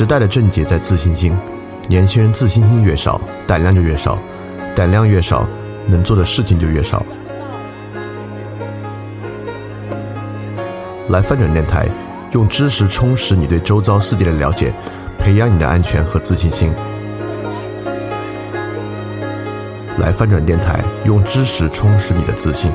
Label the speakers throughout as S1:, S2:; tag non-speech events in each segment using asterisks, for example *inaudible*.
S1: 时代的症结在自信心，年轻人自信心越少，胆量就越少，胆量越少，能做的事情就越少。来翻转电台，用知识充实你对周遭世界的了解，培养你的安全和自信心。来翻转电台，用知识充实你的自信。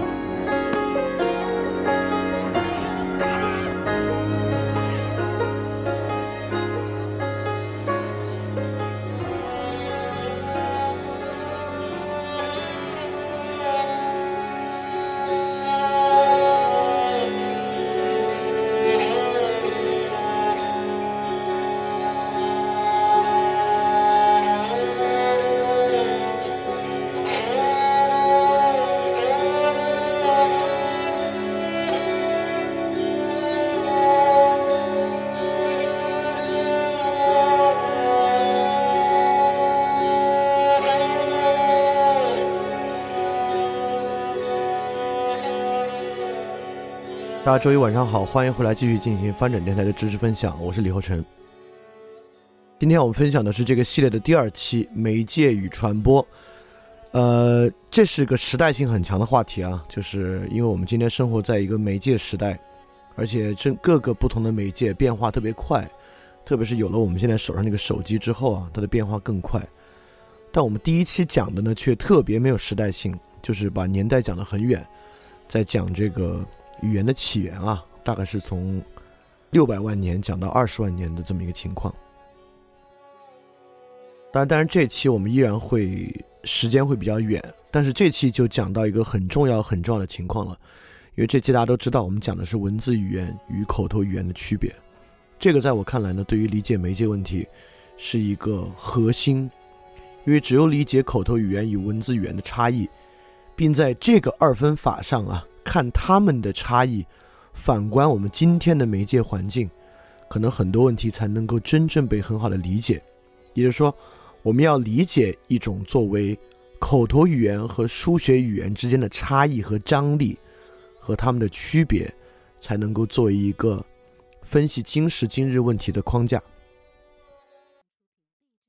S1: 周一晚上好，欢迎回来继续进行翻转电台的知识分享，我是李厚成。今天我们分享的是这个系列的第二期媒介与传播。呃，这是个时代性很强的话题啊，就是因为我们今天生活在一个媒介时代，而且这各个不同的媒介变化特别快，特别是有了我们现在手上那个手机之后啊，它的变化更快。但我们第一期讲的呢，却特别没有时代性，就是把年代讲得很远，在讲这个。语言的起源啊，大概是从六百万年讲到二十万年的这么一个情况。当然，当然这期我们依然会时间会比较远，但是这期就讲到一个很重要很重要的情况了，因为这期大家都知道，我们讲的是文字语言与口头语言的区别。这个在我看来呢，对于理解媒介问题是一个核心，因为只有理解口头语言与文字语言的差异，并在这个二分法上啊。看他们的差异，反观我们今天的媒介环境，可能很多问题才能够真正被很好的理解。也就是说，我们要理解一种作为口头语言和书写语言之间的差异和张力，和他们的区别，才能够作为一个分析今时今日问题的框架。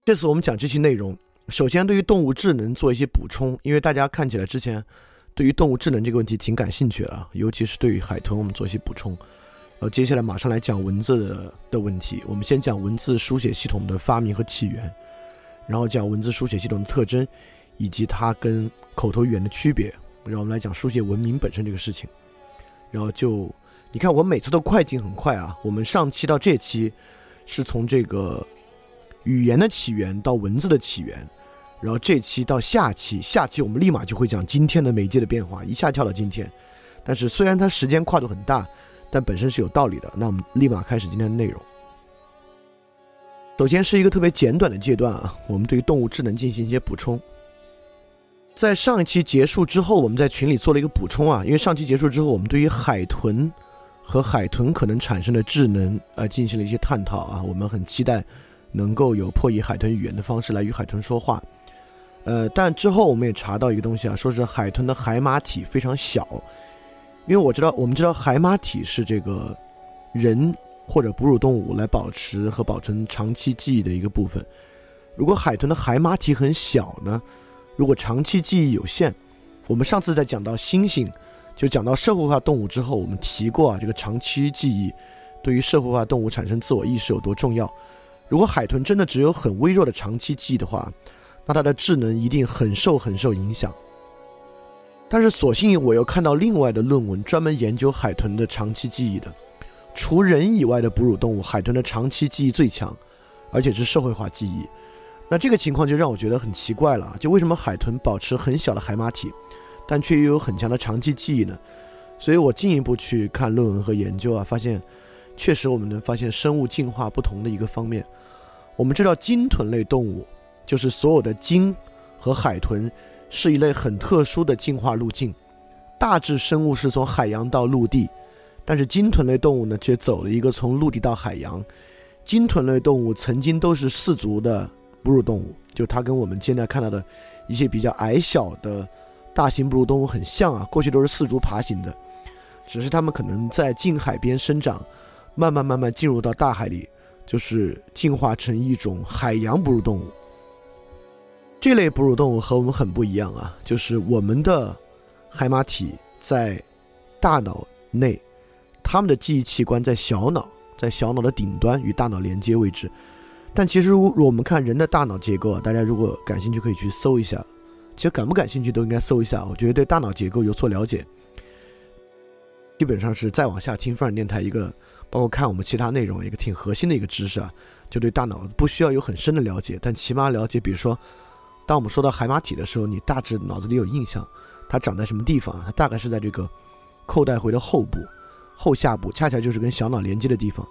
S1: 这次我们讲这些内容，首先对于动物智能做一些补充，因为大家看起来之前。对于动物智能这个问题挺感兴趣的，尤其是对于海豚，我们做一些补充。然后接下来马上来讲文字的的问题。我们先讲文字书写系统的发明和起源，然后讲文字书写系统的特征，以及它跟口头语言的区别。然后我们来讲书写文明本身这个事情。然后就你看，我每次都快进很快啊。我们上期到这期是从这个语言的起源到文字的起源。然后这期到下期，下期我们立马就会讲今天的媒介的变化，一下跳到今天。但是虽然它时间跨度很大，但本身是有道理的。那我们立马开始今天的内容。首先是一个特别简短的阶段啊，我们对于动物智能进行一些补充。在上一期结束之后，我们在群里做了一个补充啊，因为上期结束之后，我们对于海豚和海豚可能产生的智能呃进行了一些探讨啊，我们很期待能够有破译海豚语言的方式来与海豚说话。呃，但之后我们也查到一个东西啊，说是海豚的海马体非常小，因为我知道，我们知道海马体是这个人或者哺乳动物来保持和保存长期记忆的一个部分。如果海豚的海马体很小呢，如果长期记忆有限，我们上次在讲到猩猩，就讲到社会化动物之后，我们提过啊，这个长期记忆对于社会化动物产生自我意识有多重要。如果海豚真的只有很微弱的长期记忆的话，那它的智能一定很受很受影响，但是所幸我又看到另外的论文，专门研究海豚的长期记忆的，除人以外的哺乳动物，海豚的长期记忆最强，而且是社会化记忆。那这个情况就让我觉得很奇怪了，就为什么海豚保持很小的海马体，但却又有很强的长期记忆呢？所以我进一步去看论文和研究啊，发现确实我们能发现生物进化不同的一个方面。我们知道鲸豚类动物。就是所有的鲸和海豚是一类很特殊的进化路径，大致生物是从海洋到陆地，但是鲸豚类动物呢却走了一个从陆地到海洋。鲸豚类动物曾经都是四足的哺乳动物，就它跟我们现在看到的一些比较矮小的大型哺乳动物很像啊，过去都是四足爬行的，只是它们可能在近海边生长，慢慢慢慢进入到大海里，就是进化成一种海洋哺乳动物。这类哺乳动物和我们很不一样啊，就是我们的海马体在大脑内，它们的记忆器官在小脑，在小脑的顶端与大脑连接位置。但其实，如果我们看人的大脑结构啊，大家如果感兴趣可以去搜一下。其实感不感兴趣都应该搜一下，我觉得对大脑结构有所了解，基本上是再往下听范儿电台一个，包括看我们其他内容一个挺核心的一个知识啊，就对大脑不需要有很深的了解，但起码了解，比如说，当我们说到海马体的时候，你大致脑子里有印象，它长在什么地方啊？它大概是在这个扣带回的后部、后下部，恰恰就是跟小脑连接的地方。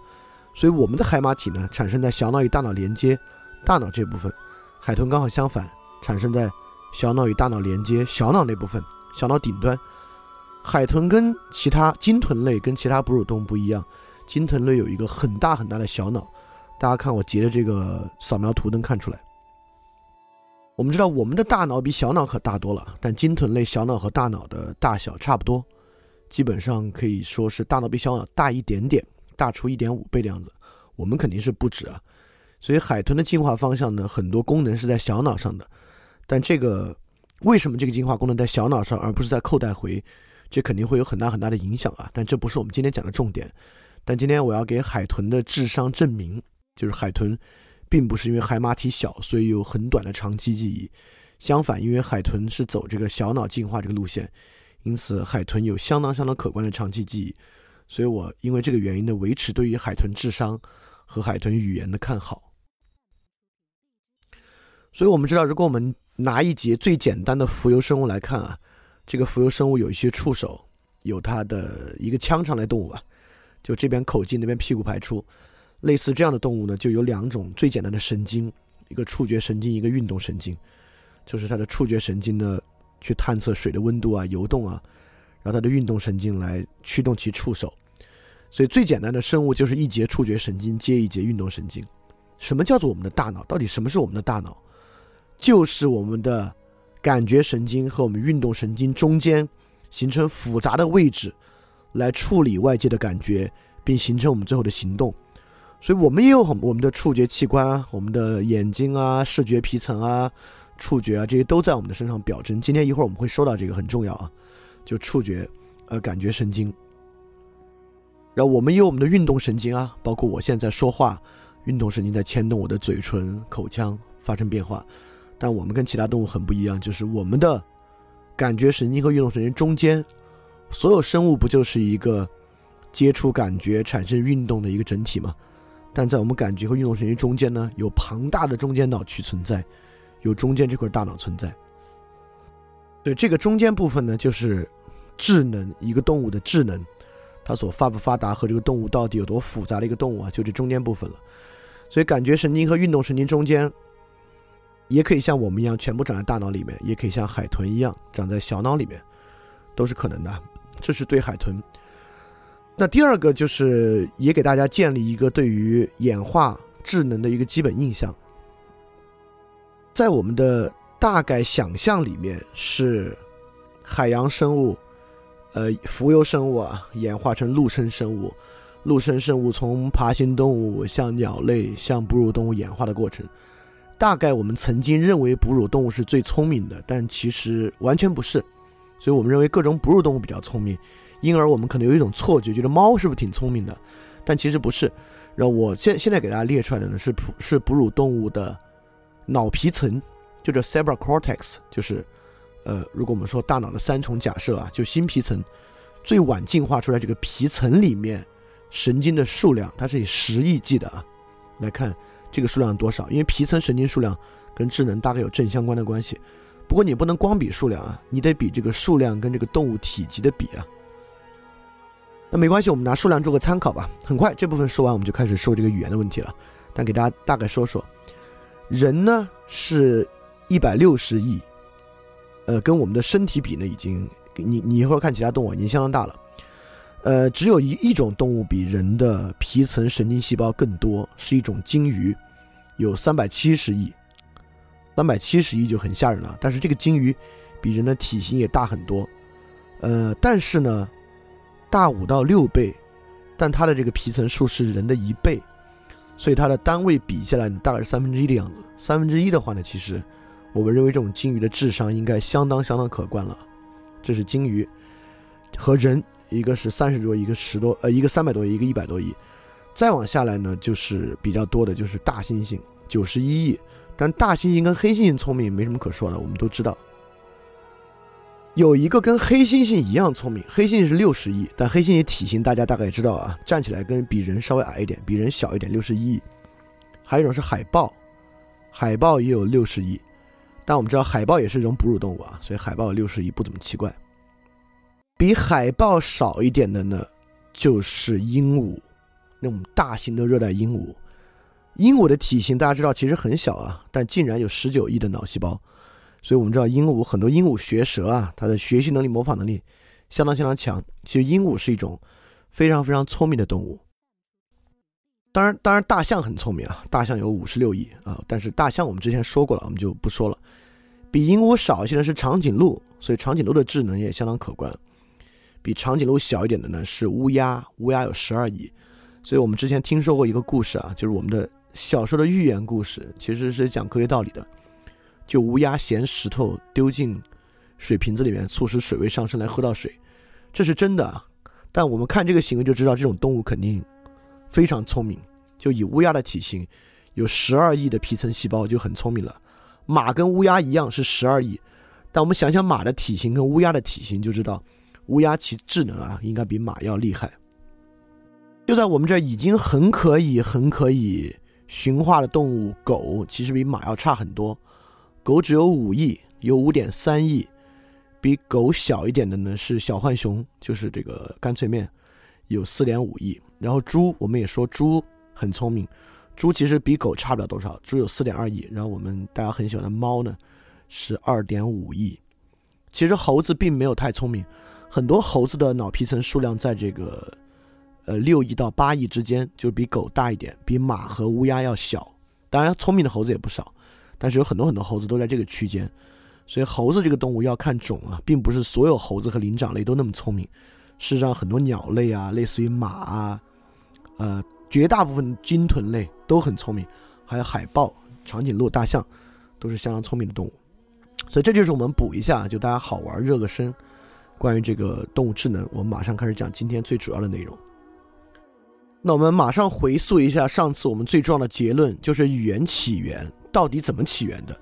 S1: 所以我们的海马体呢，产生在小脑与大脑连接大脑这部分，海豚刚好相反，产生在。小脑与大脑连接，小脑那部分，小脑顶端。海豚跟其他鲸豚类跟其他哺乳动物不一样，鲸豚类有一个很大很大的小脑。大家看我截的这个扫描图能看出来。我们知道我们的大脑比小脑可大多了，但鲸豚类小脑和大脑的大小差不多，基本上可以说是大脑比小脑大一点点，大出一点五倍的样子。我们肯定是不止啊。所以海豚的进化方向呢，很多功能是在小脑上的。但这个为什么这个进化功能在小脑上，而不是在扣带回？这肯定会有很大很大的影响啊！但这不是我们今天讲的重点。但今天我要给海豚的智商证明，就是海豚并不是因为海马体小，所以有很短的长期记忆。相反，因为海豚是走这个小脑进化这个路线，因此海豚有相当相当可观的长期记忆。所以我因为这个原因呢，维持对于海豚智商和海豚语言的看好。所以我们知道，如果我们拿一节最简单的浮游生物来看啊，这个浮游生物有一些触手，有它的一个腔肠类动物啊，就这边口进，那边屁股排出，类似这样的动物呢，就有两种最简单的神经，一个触觉神经，一个运动神经，就是它的触觉神经呢去探测水的温度啊、游动啊，然后它的运动神经来驱动其触手，所以最简单的生物就是一节触觉神经接一节运动神经。什么叫做我们的大脑？到底什么是我们的大脑？就是我们的感觉神经和我们运动神经中间形成复杂的位置，来处理外界的感觉，并形成我们最后的行动。所以，我们也有很我们的触觉器官啊，我们的眼睛啊、视觉皮层啊、触觉啊，这些都在我们的身上表征。今天一会儿我们会说到这个很重要啊，就触觉呃感觉神经。然后我们有我们的运动神经啊，包括我现在说话，运动神经在牵动我的嘴唇、口腔发生变化。但我们跟其他动物很不一样，就是我们的感觉神经和运动神经中间，所有生物不就是一个接触感觉产生运动的一个整体吗？但在我们感觉和运动神经中间呢，有庞大的中间脑区存在，有中间这块大脑存在。对这个中间部分呢，就是智能一个动物的智能，它所发不发达和这个动物到底有多复杂的一个动物啊，就这中间部分了。所以感觉神经和运动神经中间。也可以像我们一样全部长在大脑里面，也可以像海豚一样长在小脑里面，都是可能的。这是对海豚。那第二个就是也给大家建立一个对于演化智能的一个基本印象。在我们的大概想象里面，是海洋生物，呃，浮游生物啊，演化成陆生生物，陆生生物从爬行动物向鸟类向哺乳动物演化的过程。大概我们曾经认为哺乳动物是最聪明的，但其实完全不是。所以我们认为各种哺乳动物比较聪明，因而我们可能有一种错觉，觉得猫是不是挺聪明的？但其实不是。然后我现现在给大家列出来的呢是哺是哺乳动物的脑皮层，就叫 cerebral cortex，就是呃，如果我们说大脑的三重假设啊，就新皮层最晚进化出来这个皮层里面神经的数量，它是以十亿计的啊来看。这个数量多少？因为皮层神经数量跟智能大概有正相关的关系。不过你不能光比数量啊，你得比这个数量跟这个动物体积的比啊。那没关系，我们拿数量做个参考吧。很快这部分说完，我们就开始说这个语言的问题了。但给大家大概说说，人呢是一百六十亿，呃，跟我们的身体比呢，已经你你一会儿看其他动物已经相当大了。呃，只有一一种动物比人的皮层神经细胞更多，是一种鲸鱼。有三百七十亿，三百七十亿就很吓人了。但是这个鲸鱼比人的体型也大很多，呃，但是呢，大五到六倍，但它的这个皮层数是人的一倍，所以它的单位比下来大概是三分之一的样子。三分之一的话呢，其实我们认为这种鲸鱼的智商应该相当相当可观了。这是鲸鱼和人，一个是三十多，一个十多，呃，一个三百多亿，一个一百多亿。再往下来呢，就是比较多的，就是大猩猩，九十一亿。但大猩猩跟黑猩猩聪明没什么可说的，我们都知道。有一个跟黑猩猩一样聪明，黑猩猩是六十亿，但黑猩猩体型大家大概知道啊，站起来跟比人稍微矮一点，比人小一点，六十一亿。还有一种是海豹，海豹也有六十亿，但我们知道海豹也是一种哺乳动物啊，所以海豹六十亿不怎么奇怪。比海豹少一点的呢，就是鹦鹉，那种大型的热带鹦鹉。鹦鹉的体型大家知道其实很小啊，但竟然有十九亿的脑细胞。所以我们知道鹦鹉很多鹦鹉学舌啊，它的学习能力、模仿能力相当相当强。其实鹦鹉是一种非常非常聪明的动物。当然，当然大象很聪明啊，大象有五十六亿啊。但是大象我们之前说过了，我们就不说了。比鹦鹉少一些的是长颈鹿，所以长颈鹿的智能也相当可观。比长颈鹿小一点的呢是乌鸦，乌鸦有十二亿。所以我们之前听说过一个故事啊，就是我们的小时候的寓言故事，其实是讲科学道理的。就乌鸦衔石头丢进水瓶子里面，促使水位上升来喝到水，这是真的。但我们看这个行为就知道，这种动物肯定非常聪明。就以乌鸦的体型，有十二亿的皮层细胞就很聪明了。马跟乌鸦一样是十二亿，但我们想想马的体型跟乌鸦的体型，就知道乌鸦其智能啊应该比马要厉害。就在我们这已经很可以、很可以驯化的动物，狗其实比马要差很多。狗只有五亿，有五点三亿，比狗小一点的呢是小浣熊，就是这个干脆面，有四点五亿。然后猪，我们也说猪很聪明，猪其实比狗差不了多少，猪有四点二亿。然后我们大家很喜欢的猫呢，是二点五亿。其实猴子并没有太聪明，很多猴子的脑皮层数量在这个呃六亿到八亿之间，就比狗大一点，比马和乌鸦要小。当然，聪明的猴子也不少。但是有很多很多猴子都在这个区间，所以猴子这个动物要看种啊，并不是所有猴子和灵长类都那么聪明。事实上，很多鸟类啊，类似于马啊，呃，绝大部分鲸豚类都很聪明，还有海豹、长颈鹿、大象，都是相当聪明的动物。所以这就是我们补一下，就大家好玩热个身，关于这个动物智能，我们马上开始讲今天最主要的内容。那我们马上回溯一下上次我们最重要的结论，就是语言起源。到底怎么起源的？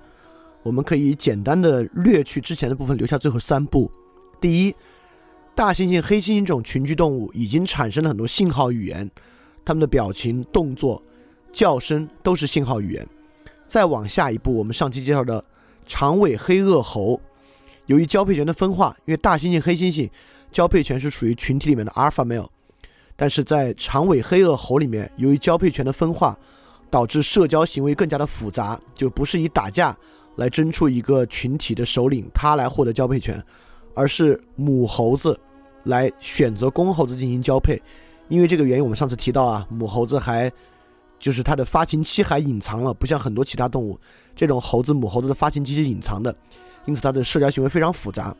S1: 我们可以简单的略去之前的部分，留下最后三步。第一，大猩猩、黑猩猩这种群居动物已经产生了很多信号语言，它们的表情、动作、叫声都是信号语言。再往下一步，我们上期介绍的长尾黑颚猴，由于交配权的分化，因为大猩猩、黑猩猩交配权是属于群体里面的阿尔法没有但是在长尾黑颚猴里面，由于交配权的分化。导致社交行为更加的复杂，就不是以打架来争出一个群体的首领，他来获得交配权，而是母猴子来选择公猴子进行交配。因为这个原因，我们上次提到啊，母猴子还就是它的发情期还隐藏了，不像很多其他动物，这种猴子母猴子的发情期是隐藏的，因此它的社交行为非常复杂。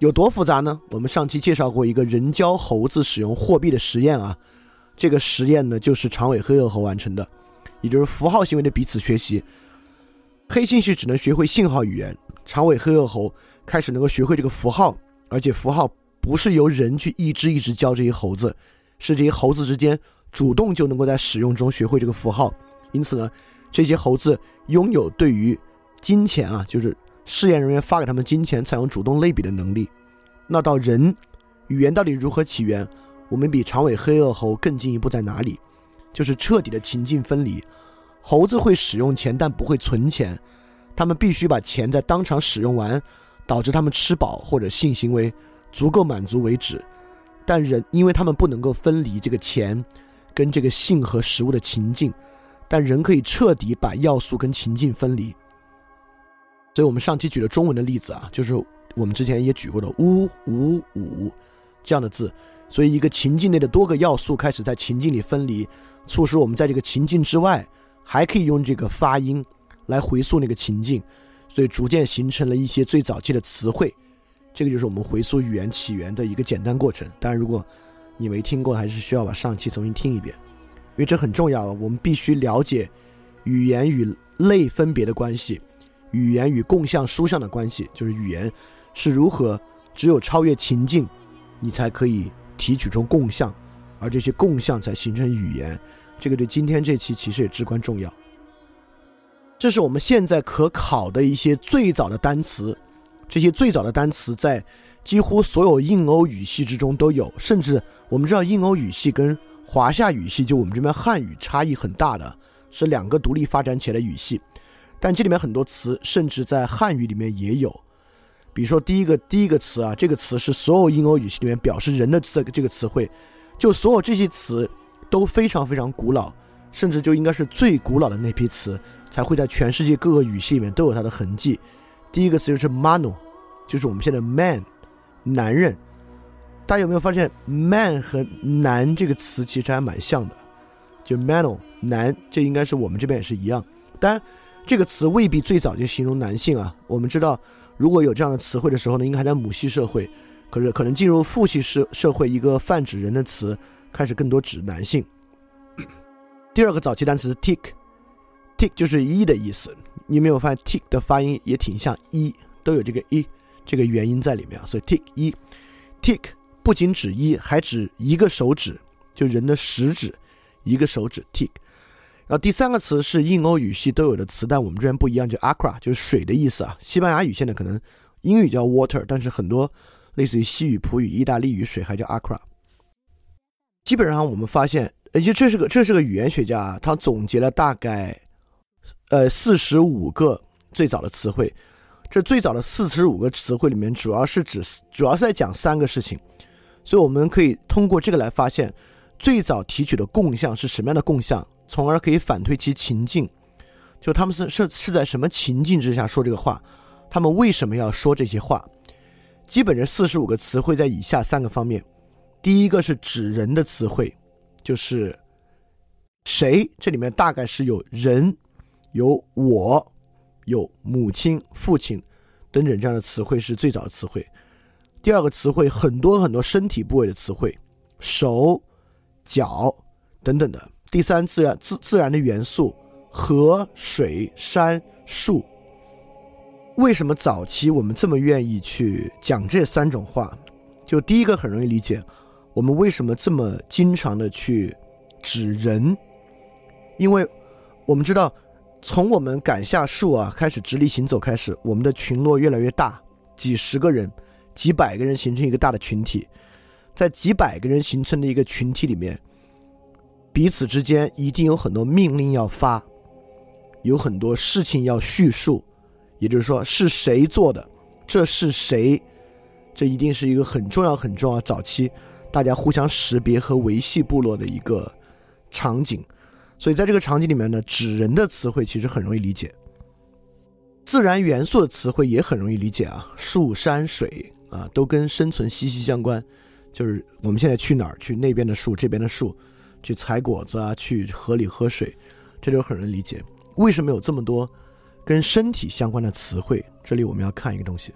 S1: 有多复杂呢？我们上期介绍过一个人教猴子使用货币的实验啊。这个实验呢，就是长尾黑颚猴完成的，也就是符号行为的彼此学习。黑猩猩只能学会信号语言，长尾黑颚猴开始能够学会这个符号，而且符号不是由人去一只一只教这些猴子，是这些猴子之间主动就能够在使用中学会这个符号。因此呢，这些猴子拥有对于金钱啊，就是试验人员发给他们金钱采用主动类比的能力。那到人，语言到底如何起源？我们比长尾黑颚猴更进一步在哪里？就是彻底的情境分离。猴子会使用钱，但不会存钱。他们必须把钱在当场使用完，导致他们吃饱或者性行为足够满足为止。但人，因为他们不能够分离这个钱跟这个性和食物的情境，但人可以彻底把要素跟情境分离。所以我们上期举了中文的例子啊，就是我们之前也举过的“乌五五”这样的字。所以，一个情境内的多个要素开始在情境里分离，促使我们在这个情境之外还可以用这个发音来回溯那个情境，所以逐渐形成了一些最早期的词汇。这个就是我们回溯语言起源的一个简单过程。当然，如果你没听过，还是需要把上期重新听一遍。因为这很重要。我们必须了解语言与类分别的关系，语言与共相、书相的关系，就是语言是如何只有超越情境，你才可以提取出共相，而这些共相才形成语言。这个对今天这期其实也至关重要。这是我们现在可考的一些最早的单词，这些最早的单词在几乎所有印欧语系之中都有，甚至我们知道印欧语系跟华夏语系，就我们这边汉语差异很大的，是两个独立发展起来的语系。但这里面很多词甚至在汉语里面也有，比如说第一个第一个词啊，这个词是所有印欧语系里面表示人的这个这个词汇，就所有这些词都非常非常古老。甚至就应该是最古老的那批词，才会在全世界各个语系里面都有它的痕迹。第一个词就是 mano，就是我们现在 man，男人。大家有没有发现 man 和男这个词其实还蛮像的？就 mano 男，这应该是我们这边也是一样。当然，这个词未必最早就形容男性啊。我们知道，如果有这样的词汇的时候呢，应该还在母系社会。可是可能进入父系社社会，一个泛指人的词开始更多指男性。第二个早期单词 tick，tick 就是一的意思。你没有发现 tick 的发音也挺像一，都有这个一这个元音在里面啊。所以 tick 一，tick 不仅指一，还指一个手指，就人的食指，一个手指 tick。然后第三个词是印欧语系都有的词，但我们这边不一样，就 aqua 就是水的意思啊。西班牙语现在可能英语叫 water，但是很多类似于西语、葡语、意大利语水还叫 aqua。基本上我们发现。而且这是个这是个语言学家啊，他总结了大概，呃四十五个最早的词汇。这最早的四十五个词汇里面，主要是指主要是在讲三个事情。所以我们可以通过这个来发现，最早提取的共相是什么样的共相，从而可以反推其情境，就他们是是是在什么情境之下说这个话，他们为什么要说这些话。基本这四十五个词汇在以下三个方面：第一个是指人的词汇。就是谁？这里面大概是有人、有我、有母亲、父亲等等这样的词汇是最早的词汇。第二个词汇很多很多身体部位的词汇，手、脚等等的。第三自然自自然的元素，河、水、山、树。为什么早期我们这么愿意去讲这三种话？就第一个很容易理解。我们为什么这么经常的去指人？因为我们知道，从我们赶下树啊开始直立行走开始，我们的群落越来越大，几十个人、几百个人形成一个大的群体，在几百个人形成的一个群体里面，彼此之间一定有很多命令要发，有很多事情要叙述，也就是说是谁做的，这是谁，这一定是一个很重要、很重要早期。大家互相识别和维系部落的一个场景，所以在这个场景里面呢，指人的词汇其实很容易理解，自然元素的词汇也很容易理解啊，树、山、水啊，都跟生存息息相关。就是我们现在去哪儿，去那边的树，这边的树，去采果子啊，去河里喝水，这就很容易理解。为什么有这么多跟身体相关的词汇？这里我们要看一个东西，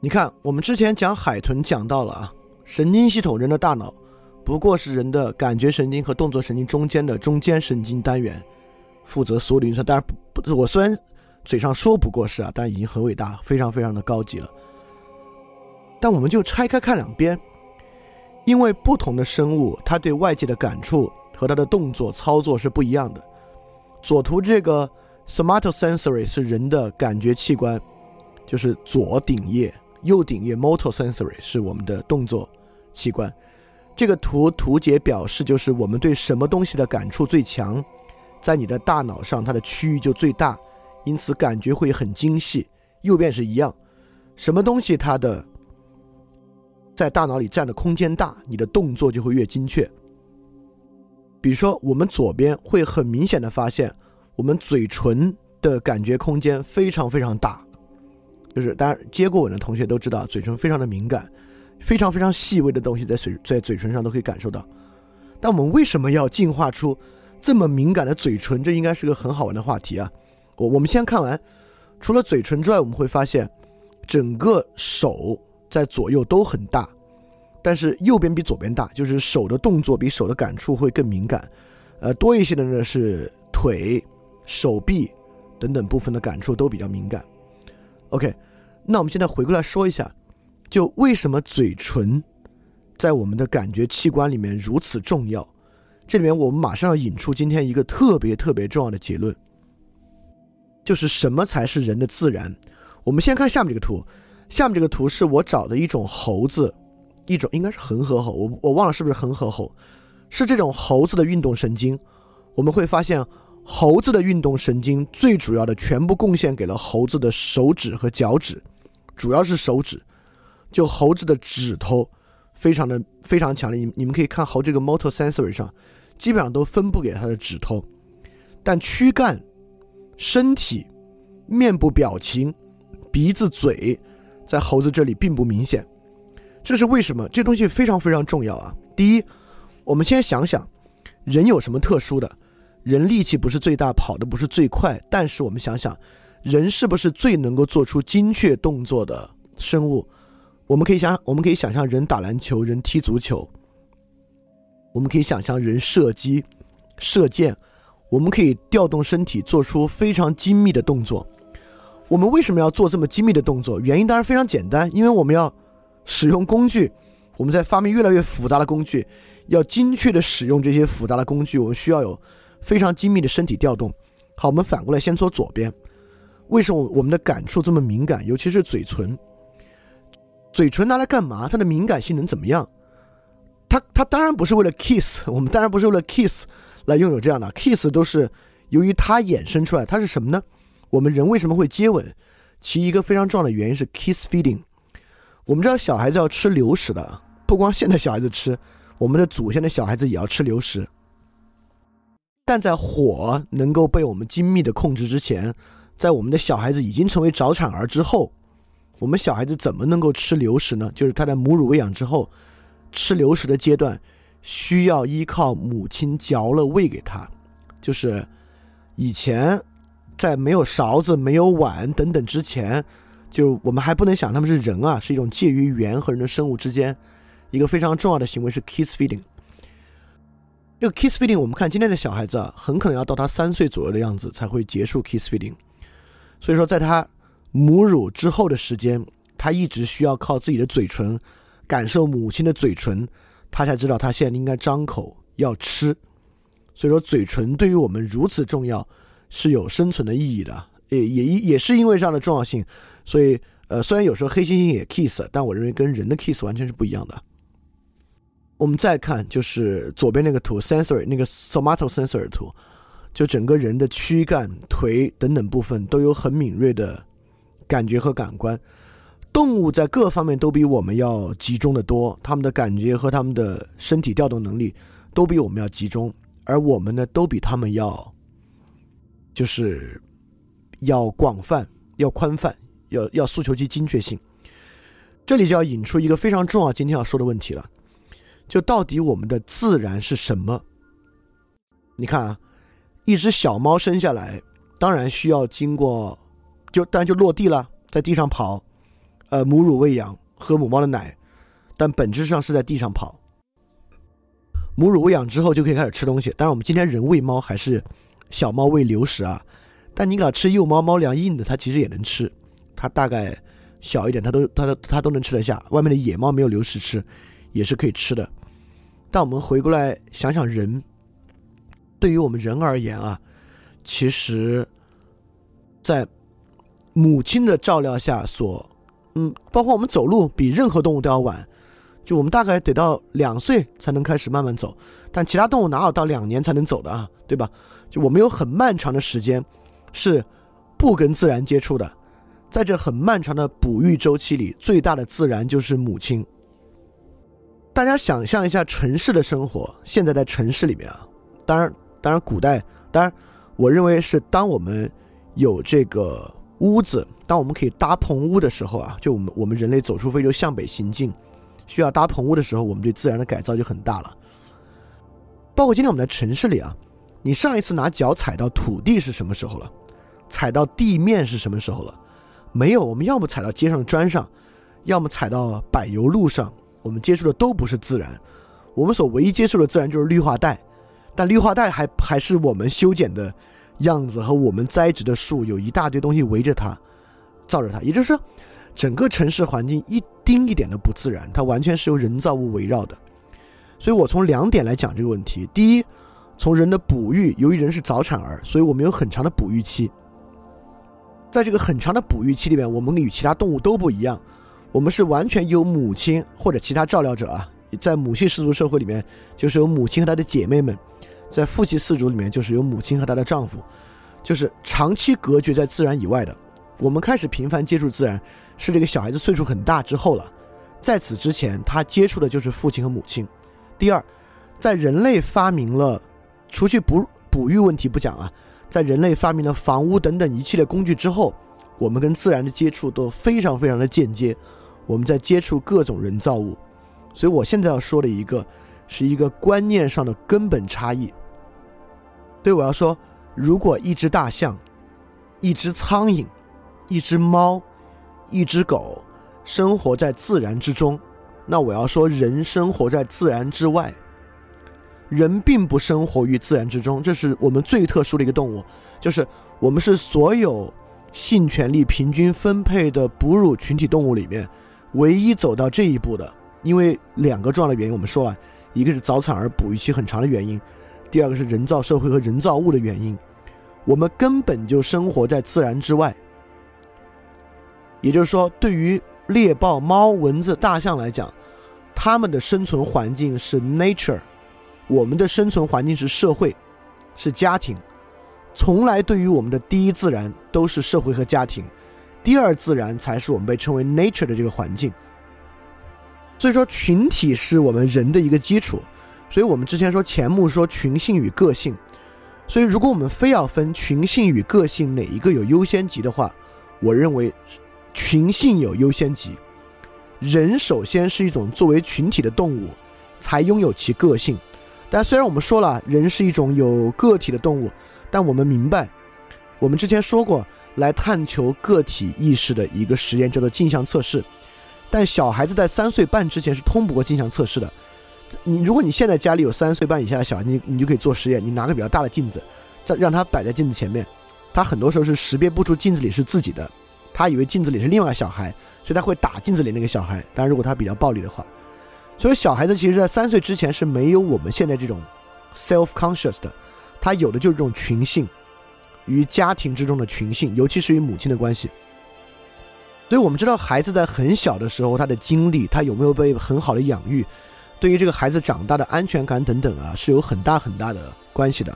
S1: 你看，我们之前讲海豚讲到了啊。神经系统，人的大脑不过是人的感觉神经和动作神经中间的中间神经单元，负责所有的运算。当然不不，我虽然嘴上说不过是啊，但已经很伟大，非常非常的高级了。但我们就拆开看两边，因为不同的生物，它对外界的感触和它的动作操作是不一样的。左图这个 somatosensory 是人的感觉器官，就是左顶叶，右顶叶 motor sensory 是我们的动作。器官，这个图图解表示就是我们对什么东西的感触最强，在你的大脑上它的区域就最大，因此感觉会很精细。右边是一样，什么东西它的在大脑里占的空间大，你的动作就会越精确。比如说，我们左边会很明显的发现，我们嘴唇的感觉空间非常非常大，就是当然接过吻的同学都知道，嘴唇非常的敏感。非常非常细微的东西在嘴在嘴唇上都可以感受到，但我们为什么要进化出这么敏感的嘴唇？这应该是个很好玩的话题啊！我我们先看完，除了嘴唇之外，我们会发现整个手在左右都很大，但是右边比左边大，就是手的动作比手的感触会更敏感。呃，多一些的呢是腿、手臂等等部分的感触都比较敏感。OK，那我们现在回过来说一下，就为什么嘴唇在我们的感觉器官里面如此重要？这里面我们马上要引出今天一个特别特别重要的结论，就是什么才是人的自然？我们先看下面这个图，下面这个图是我找的一种猴子，一种应该是恒河猴，我我忘了是不是恒河猴，是这种猴子的运动神经。我们会发现，猴子的运动神经最主要的全部贡献给了猴子的手指和脚趾，主要是手指，就猴子的指头非常的非常强烈。你你们可以看猴这个 motor sensory 上。基本上都分布给它的指头，但躯干、身体、面部表情、鼻子、嘴，在猴子这里并不明显。这是为什么？这东西非常非常重要啊！第一，我们先想想，人有什么特殊的？人力气不是最大，跑的不是最快，但是我们想想，人是不是最能够做出精确动作的生物？我们可以想，我们可以想象，人打篮球，人踢足球。我们可以想象人射击、射箭，我们可以调动身体做出非常精密的动作。我们为什么要做这么精密的动作？原因当然非常简单，因为我们要使用工具。我们在发明越来越复杂的工具，要精确的使用这些复杂的工具，我们需要有非常精密的身体调动。好，我们反过来先说左边，为什么我们的感触这么敏感？尤其是嘴唇，嘴唇拿来干嘛？它的敏感性能怎么样？它它当然不是为了 kiss，我们当然不是为了 kiss 来拥有这样的 kiss，都是由于它衍生出来。它是什么呢？我们人为什么会接吻？其一个非常重要的原因是 kiss feeding。我们知道小孩子要吃流食的，不光现在小孩子吃，我们的祖先的小孩子也要吃流食。但在火能够被我们精密的控制之前，在我们的小孩子已经成为早产儿之后，我们小孩子怎么能够吃流食呢？就是他在母乳喂养之后。吃流食的阶段，需要依靠母亲嚼了喂给他，就是以前在没有勺子、没有碗等等之前，就我们还不能想他们是人啊，是一种介于猿和人的生物之间一个非常重要的行为是 kiss feeding。这个 kiss feeding，我们看今天的小孩子啊，很可能要到他三岁左右的样子才会结束 kiss feeding，所以说在他母乳之后的时间，他一直需要靠自己的嘴唇。感受母亲的嘴唇，他才知道他现在应该张口要吃。所以说，嘴唇对于我们如此重要，是有生存的意义的。也也也是因为这样的重要性，所以呃，虽然有时候黑猩猩也 kiss，但我认为跟人的 kiss 完全是不一样的。我们再看就是左边那个图，sensory 那个 somatosensory 图，就整个人的躯干、腿等等部分都有很敏锐的感觉和感官。动物在各方面都比我们要集中的多，他们的感觉和他们的身体调动能力都比我们要集中，而我们呢，都比他们要，就是要广泛、要宽泛、要要诉求其精确性。这里就要引出一个非常重要今天要说的问题了，就到底我们的自然是什么？你看啊，一只小猫生下来，当然需要经过，就当然就落地了，在地上跑。呃，母乳喂养，喝母猫的奶，但本质上是在地上跑。母乳喂养之后就可以开始吃东西。但是，我们今天人喂猫还是小猫喂流食啊。但你给它吃幼猫猫粮硬的，它其实也能吃。它大概小一点，它都它都它都能吃得下。外面的野猫没有流食吃，也是可以吃的。但我们回过来想想，人对于我们人而言啊，其实，在母亲的照料下所。嗯，包括我们走路比任何动物都要晚，就我们大概得到两岁才能开始慢慢走，但其他动物哪有到两年才能走的啊？对吧？就我们有很漫长的时间是不跟自然接触的，在这很漫长的哺育周期里，最大的自然就是母亲。大家想象一下城市的生活，现在在城市里面啊，当然，当然，古代，当然，我认为是当我们有这个。屋子，当我们可以搭棚屋的时候啊，就我们我们人类走出非洲向北行进，需要搭棚屋的时候，我们对自然的改造就很大了。包括今天我们在城市里啊，你上一次拿脚踩到土地是什么时候了？踩到地面是什么时候了？没有，我们要么踩到街上的砖上，要么踩到柏油路上，我们接触的都不是自然，我们所唯一接触的自然就是绿化带，但绿化带还还是我们修剪的样子和我们栽植的树，有一大堆东西围着它，罩着它，也就是说，整个城市环境一丁一点都不自然，它完全是由人造物围绕的。所以我从两点来讲这个问题：第一，从人的哺育，由于人是早产儿，所以我们有很长的哺育期。在这个很长的哺育期里面，我们与其他动物都不一样，我们是完全由母亲或者其他照料者啊，在母系氏族社会里面，就是由母亲和她的姐妹们；在父系氏族里面，就是由母亲和她的丈夫，就是长期隔绝在自然以外的。我们开始频繁接触自然，是这个小孩子岁数很大之后了，在此之前，他接触的就是父亲和母亲。第二，在人类发明了，除去哺哺育问题不讲啊。在人类发明了房屋等等一系列工具之后，我们跟自然的接触都非常非常的间接，我们在接触各种人造物，所以我现在要说的一个，是一个观念上的根本差异。对，我要说，如果一只大象、一只苍蝇、一只猫、一只狗生活在自然之中，那我要说，人生活在自然之外。人并不生活于自然之中，这是我们最特殊的一个动物，就是我们是所有性权利平均分配的哺乳群体动物里面唯一走到这一步的。因为两个重要的原因，我们说了，一个是早产儿哺育期很长的原因，第二个是人造社会和人造物的原因。我们根本就生活在自然之外，也就是说，对于猎豹、猫、蚊子、大象来讲，它们的生存环境是 nature。我们的生存环境是社会，是家庭，从来对于我们的第一自然都是社会和家庭，第二自然才是我们被称为 nature 的这个环境。所以说，群体是我们人的一个基础。所以我们之前说钱穆说群性与个性，所以如果我们非要分群性与个性哪一个有优先级的话，我认为群性有优先级。人首先是一种作为群体的动物，才拥有其个性。但虽然我们说了人是一种有个体的动物，但我们明白，我们之前说过，来探求个体意识的一个实验叫做镜像测试。但小孩子在三岁半之前是通不过镜像测试的。你如果你现在家里有三岁半以下的小孩，你你就可以做实验，你拿个比较大的镜子，再让他摆在镜子前面，他很多时候是识别不出镜子里是自己的，他以为镜子里是另外小孩，所以他会打镜子里那个小孩。当然，如果他比较暴力的话。所以小孩子其实，在三岁之前是没有我们现在这种 self-conscious 的，他有的就是这种群性，与家庭之中的群性，尤其是与母亲的关系。所以我们知道，孩子在很小的时候，他的经历，他有没有被很好的养育，对于这个孩子长大的安全感等等啊，是有很大很大的关系的。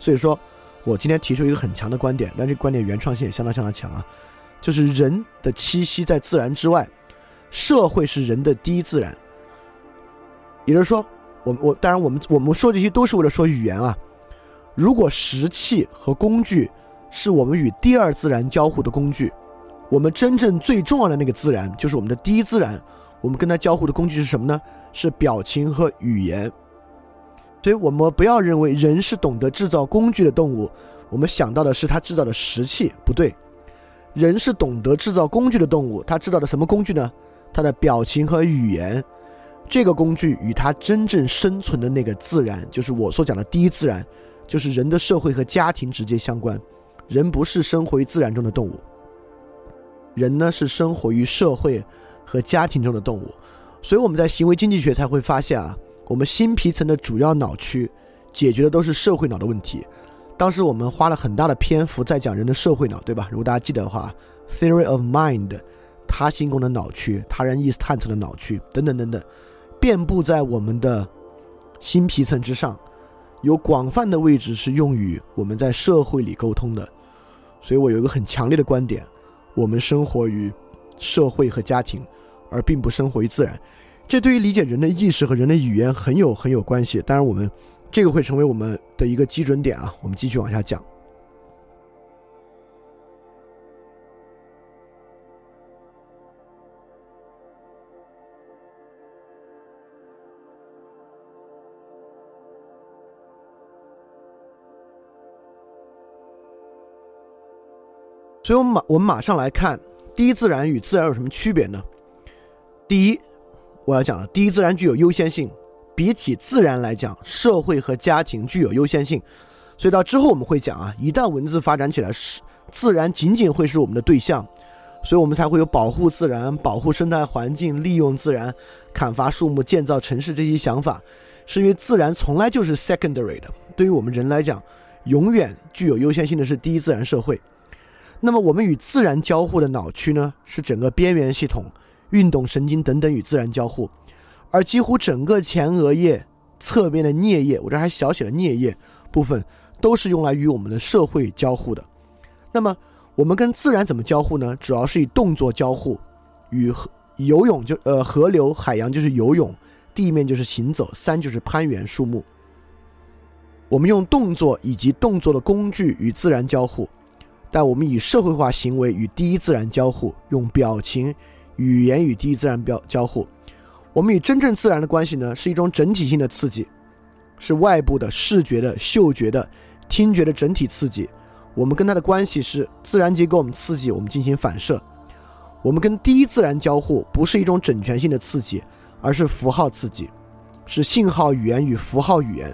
S1: 所以说，我今天提出一个很强的观点，但这观点原创性也相当相当强啊，就是人的栖息在自然之外，社会是人的第一自然。也就是说，我我当然我们我们说这些都是为了说语言啊。如果石器和工具是我们与第二自然交互的工具，我们真正最重要的那个自然就是我们的第一自然。我们跟它交互的工具是什么呢？是表情和语言。所以我们不要认为人是懂得制造工具的动物，我们想到的是他制造的石器，不对。人是懂得制造工具的动物，他制造的什么工具呢？他的表情和语言。这个工具与它真正生存的那个自然，就是我所讲的第一自然，就是人的社会和家庭直接相关。人不是生活于自然中的动物，人呢是生活于社会和家庭中的动物。所以我们在行为经济学才会发现啊，我们新皮层的主要脑区解决的都是社会脑的问题。当时我们花了很大的篇幅在讲人的社会脑，对吧？如果大家记得的话，theory of mind，他心功能脑区、他人意识探测的脑区等等等等。遍布在我们的新皮层之上，有广泛的位置是用于我们在社会里沟通的，所以我有一个很强烈的观点：我们生活于社会和家庭，而并不生活于自然。这对于理解人的意识和人的语言很有很有关系。当然，我们这个会成为我们的一个基准点啊。我们继续往下讲。所以，我们马我们马上来看，第一自然与自然有什么区别呢？第一，我要讲了，第一自然具有优先性，比起自然来讲，社会和家庭具有优先性。所以到之后我们会讲啊，一旦文字发展起来，是自然仅仅会是我们的对象，所以我们才会有保护自然、保护生态环境、利用自然、砍伐树木、建造城市这些想法，是因为自然从来就是 secondary 的。对于我们人来讲，永远具有优先性的是第一自然社会。那么我们与自然交互的脑区呢，是整个边缘系统、运动神经等等与自然交互，而几乎整个前额叶侧面的颞叶，我这还小写了颞叶部分。都是用来与我们的社会交互的。那么，我们跟自然怎么交互呢？主要是以动作交互，与河游泳就呃河流、海洋就是游泳，地面就是行走，山就是攀援、树木。我们用动作以及动作的工具与自然交互，但我们以社会化行为与第一自然交互，用表情、语言与第一自然标交互。我们与真正自然的关系呢，是一种整体性的刺激，是外部的视觉的、嗅觉的。听觉的整体刺激，我们跟它的关系是自然界给我们刺激，我们进行反射。我们跟第一自然交互，不是一种整全性的刺激，而是符号刺激，是信号语言与符号语言。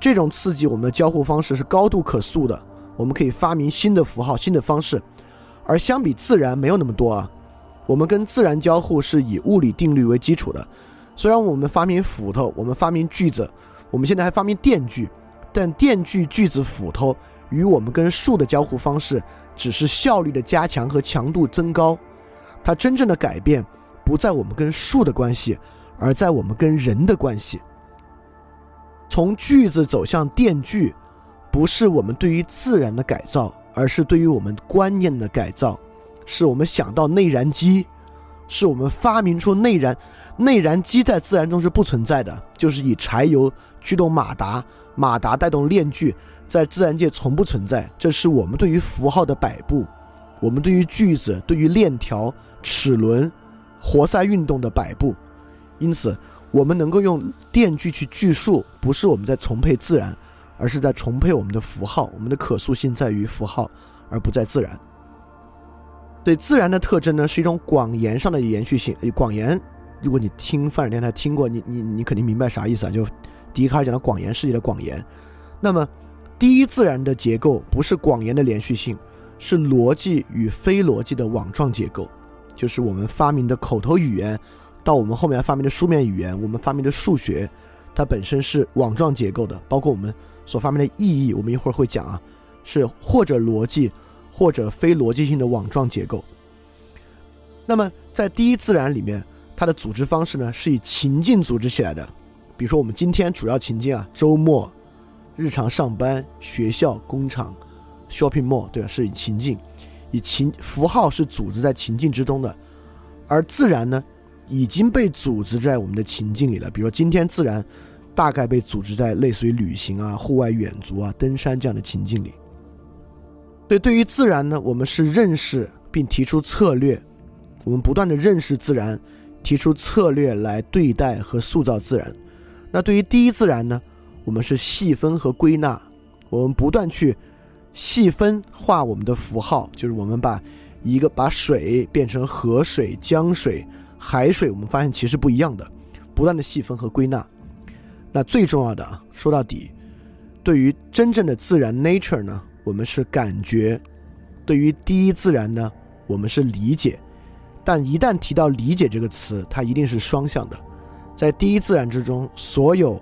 S1: 这种刺激，我们的交互方式是高度可塑的，我们可以发明新的符号、新的方式。而相比自然，没有那么多啊。我们跟自然交互是以物理定律为基础的。虽然我们发明斧头，我们发明锯子，我们现在还发明电锯。但电锯、锯子、斧头与我们跟树的交互方式，只是效率的加强和强度增高。它真正的改变不在我们跟树的关系，而在我们跟人的关系。从锯子走向电锯，不是我们对于自然的改造，而是对于我们观念的改造。是我们想到内燃机，是我们发明出内燃。内燃机在自然中是不存在的，就是以柴油驱动马达。马达带动链锯，在自然界从不存在。这是我们对于符号的摆布，我们对于锯子、对于链条、齿轮、活塞运动的摆布。因此，我们能够用电锯去锯树，不是我们在重配自然，而是在重配我们的符号。我们的可塑性在于符号，而不在自然。对自然的特征呢，是一种广言上的延续性。广言，如果你听范尔电台听过，你你你肯定明白啥意思啊？就。笛卡尔讲的广言世界的广言，那么第一自然的结构不是广言的连续性，是逻辑与非逻辑的网状结构，就是我们发明的口头语言，到我们后面发明的书面语言，我们发明的数学，它本身是网状结构的，包括我们所发明的意义，我们一会儿会讲啊，是或者逻辑或者非逻辑性的网状结构。那么在第一自然里面，它的组织方式呢，是以情境组织起来的。比如说，我们今天主要情境啊，周末、日常上班、学校、工厂、shopping mall，对吧？是以情境，以情符号是组织在情境之中的，而自然呢，已经被组织在我们的情境里了。比如说，今天自然大概被组织在类似于旅行啊、户外远足啊、登山这样的情境里。所以，对于自然呢，我们是认识并提出策略，我们不断的认识自然，提出策略来对待和塑造自然。那对于第一自然呢，我们是细分和归纳，我们不断去细分化我们的符号，就是我们把一个把水变成河水、江水、海水，我们发现其实不一样的，不断的细分和归纳。那最重要的，说到底，对于真正的自然 nature 呢，我们是感觉；对于第一自然呢，我们是理解。但一旦提到理解这个词，它一定是双向的。在第一自然之中，所有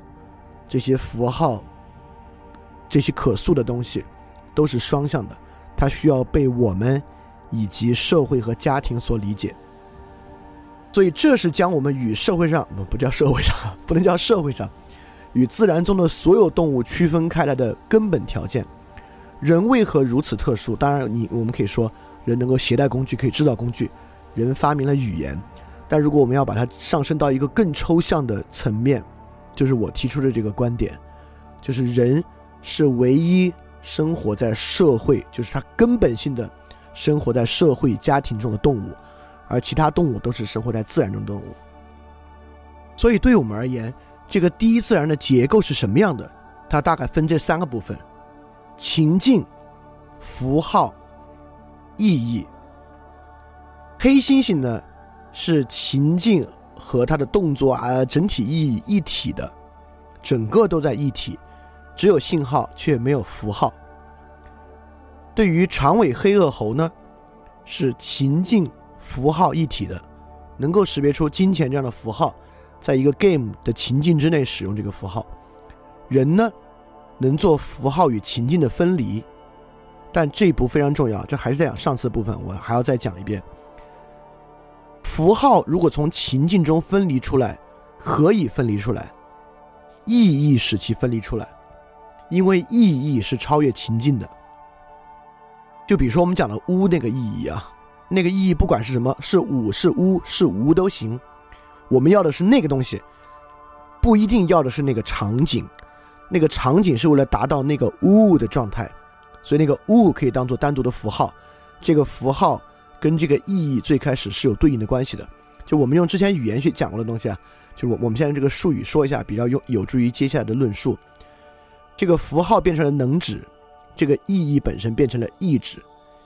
S1: 这些符号、这些可塑的东西，都是双向的。它需要被我们以及社会和家庭所理解。所以，这是将我们与社会上不不叫社会上，不能叫社会上，与自然中的所有动物区分开来的根本条件。人为何如此特殊？当然，你我们可以说，人能够携带工具，可以制造工具，人发明了语言。但如果我们要把它上升到一个更抽象的层面，就是我提出的这个观点，就是人是唯一生活在社会，就是它根本性的生活在社会家庭中的动物，而其他动物都是生活在自然中的动物。所以，对我们而言，这个第一自然的结构是什么样的？它大概分这三个部分：情境、符号、意义。黑猩猩呢？是情境和它的动作啊整体意义一体的，整个都在一体，只有信号却没有符号。对于长尾黑颚猴呢，是情境符号一体的，能够识别出金钱这样的符号，在一个 game 的情境之内使用这个符号。人呢，能做符号与情境的分离，但这一步非常重要，这还是在讲上次部分，我还要再讲一遍。符号如果从情境中分离出来，何以分离出来？意义使其分离出来，因为意义是超越情境的。就比如说我们讲的“屋”那个意义啊，那个意义不管是什么，是五是屋是无都行，我们要的是那个东西，不一定要的是那个场景，那个场景是为了达到那个物的状态，所以那个物可以当做单独的符号，这个符号跟这个意义最开始是有对应的关系的。就我们用之前语言学讲过的东西啊，就我我们现在用这个术语说一下，比较有有助于接下来的论述。这个符号变成了能指。这个意义本身变成了意志，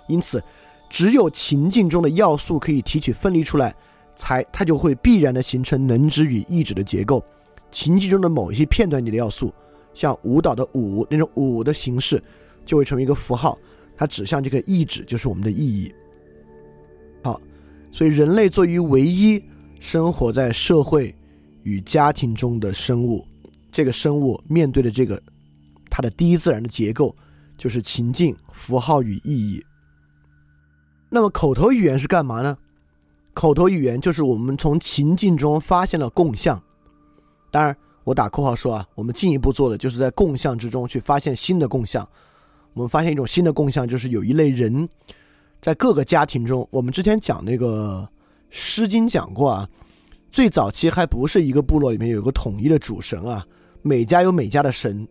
S1: 因此，只有情境中的要素可以提取分离出来，才它就会必然的形成能指与意指的结构。情境中的某一些片段里的要素，像舞蹈的舞那种舞的形式，就会成为一个符号，它指向这个意指，就是我们的意义。好，所以人类作为唯一生活在社会与家庭中的生物，这个生物面对的这个它的第一自然的结构。就是情境、符号与意义。那么口头语言是干嘛呢？口头语言就是我们从情境中发现了共相。当然，我打括号说啊，我们进一步做的就是在共相之中去发现新的共相。我们发现一种新的共相，就是有一类人，在各个家庭中，我们之前讲那个《诗经》讲过啊，最早期还不是一个部落里面有个统一的主神啊，每家有每家的神。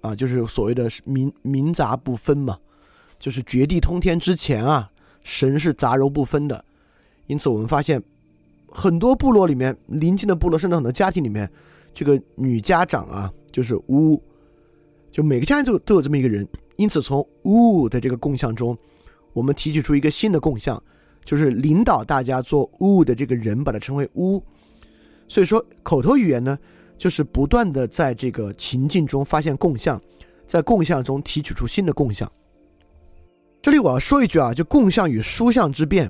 S1: 啊，就是所谓的民民杂不分嘛，就是绝地通天之前啊，神是杂糅不分的。因此，我们发现很多部落里面，邻近的部落，甚至很多家庭里面，这个女家长啊，就是巫，就每个家庭都都有这么一个人。因此，从巫的这个共相中，我们提取出一个新的共相，就是领导大家做巫的这个人，把它称为巫。所以说，口头语言呢。就是不断的在这个情境中发现共相，在共相中提取出新的共相。这里我要说一句啊，就共相与书相之变，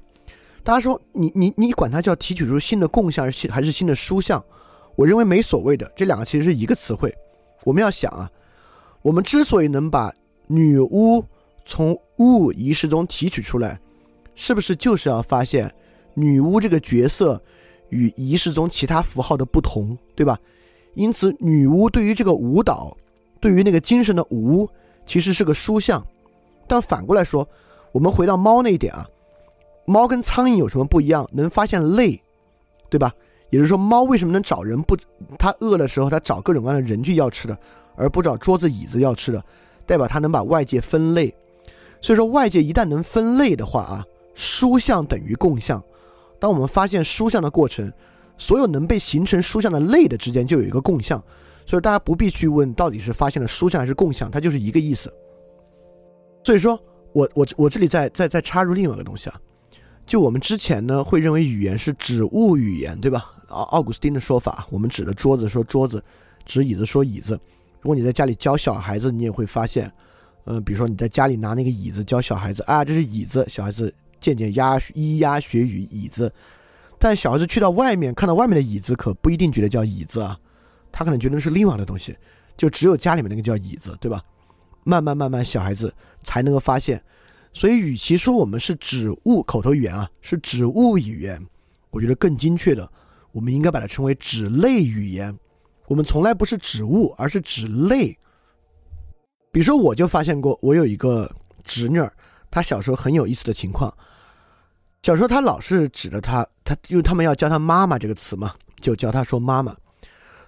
S1: 大家说你你你管它叫提取出新的共相，还是还是新的书相？我认为没所谓的，这两个其实是一个词汇。我们要想啊，我们之所以能把女巫从巫仪式中提取出来，是不是就是要发现女巫这个角色与仪式中其他符号的不同，对吧？因此，女巫对于这个舞蹈，对于那个精神的舞，其实是个书像。但反过来说，我们回到猫那一点啊，猫跟苍蝇有什么不一样？能发现类，对吧？也就是说，猫为什么能找人不？它饿的时候，它找各种各样的人去要吃的，而不找桌子椅子要吃的，代表它能把外界分类。所以说，外界一旦能分类的话啊，书像等于共相。当我们发现书像的过程。所有能被形成书像的类的之间就有一个共相，所以大家不必去问到底是发现了书像还是共相，它就是一个意思。所以说我我我这里再再再插入另外一个东西啊，就我们之前呢会认为语言是指物语言，对吧？奥奥古斯丁的说法，我们指的桌子说桌子，指椅子说椅子。如果你在家里教小孩子，你也会发现，呃，比如说你在家里拿那个椅子教小孩子啊，这是椅子，小孩子渐渐压咿呀学语椅子。但小孩子去到外面，看到外面的椅子，可不一定觉得叫椅子啊，他可能觉得是另外的东西，就只有家里面那个叫椅子，对吧？慢慢慢慢，小孩子才能够发现。所以，与其说我们是指物口头语言啊，是指物语言，我觉得更精确的，我们应该把它称为指类语言。我们从来不是指物，而是指类。比如说，我就发现过，我有一个侄女儿，她小时候很有意思的情况。小时候，她老是指着她，她因为他们要教她“妈妈”这个词嘛，就教她说“妈妈”。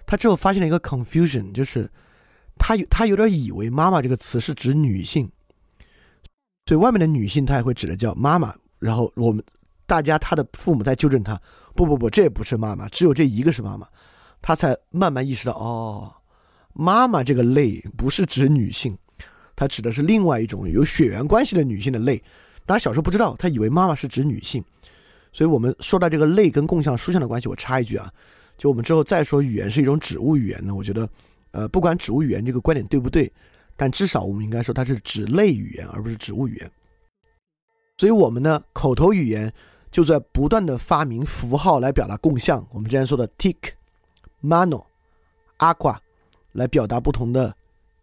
S1: 他之后发现了一个 confusion，就是他有他有点以为“妈妈”这个词是指女性，所以外面的女性他也会指着叫“妈妈”。然后我们大家他的父母在纠正他：“不不不，这也不是妈妈，只有这一个是妈妈。”他才慢慢意识到：“哦，妈妈这个类不是指女性，它指的是另外一种有血缘关系的女性的类。”当然，小时候不知道，他以为妈妈是指女性，所以我们说到这个类跟共相、书相的关系，我插一句啊，就我们之后再说语言是一种指物语言呢，我觉得，呃，不管指物语言这个观点对不对，但至少我们应该说它是指类语言，而不是指物语言。所以我们呢，口头语言就在不断的发明符号来表达共相。我们之前说的 tick、mano、aqua 来表达不同的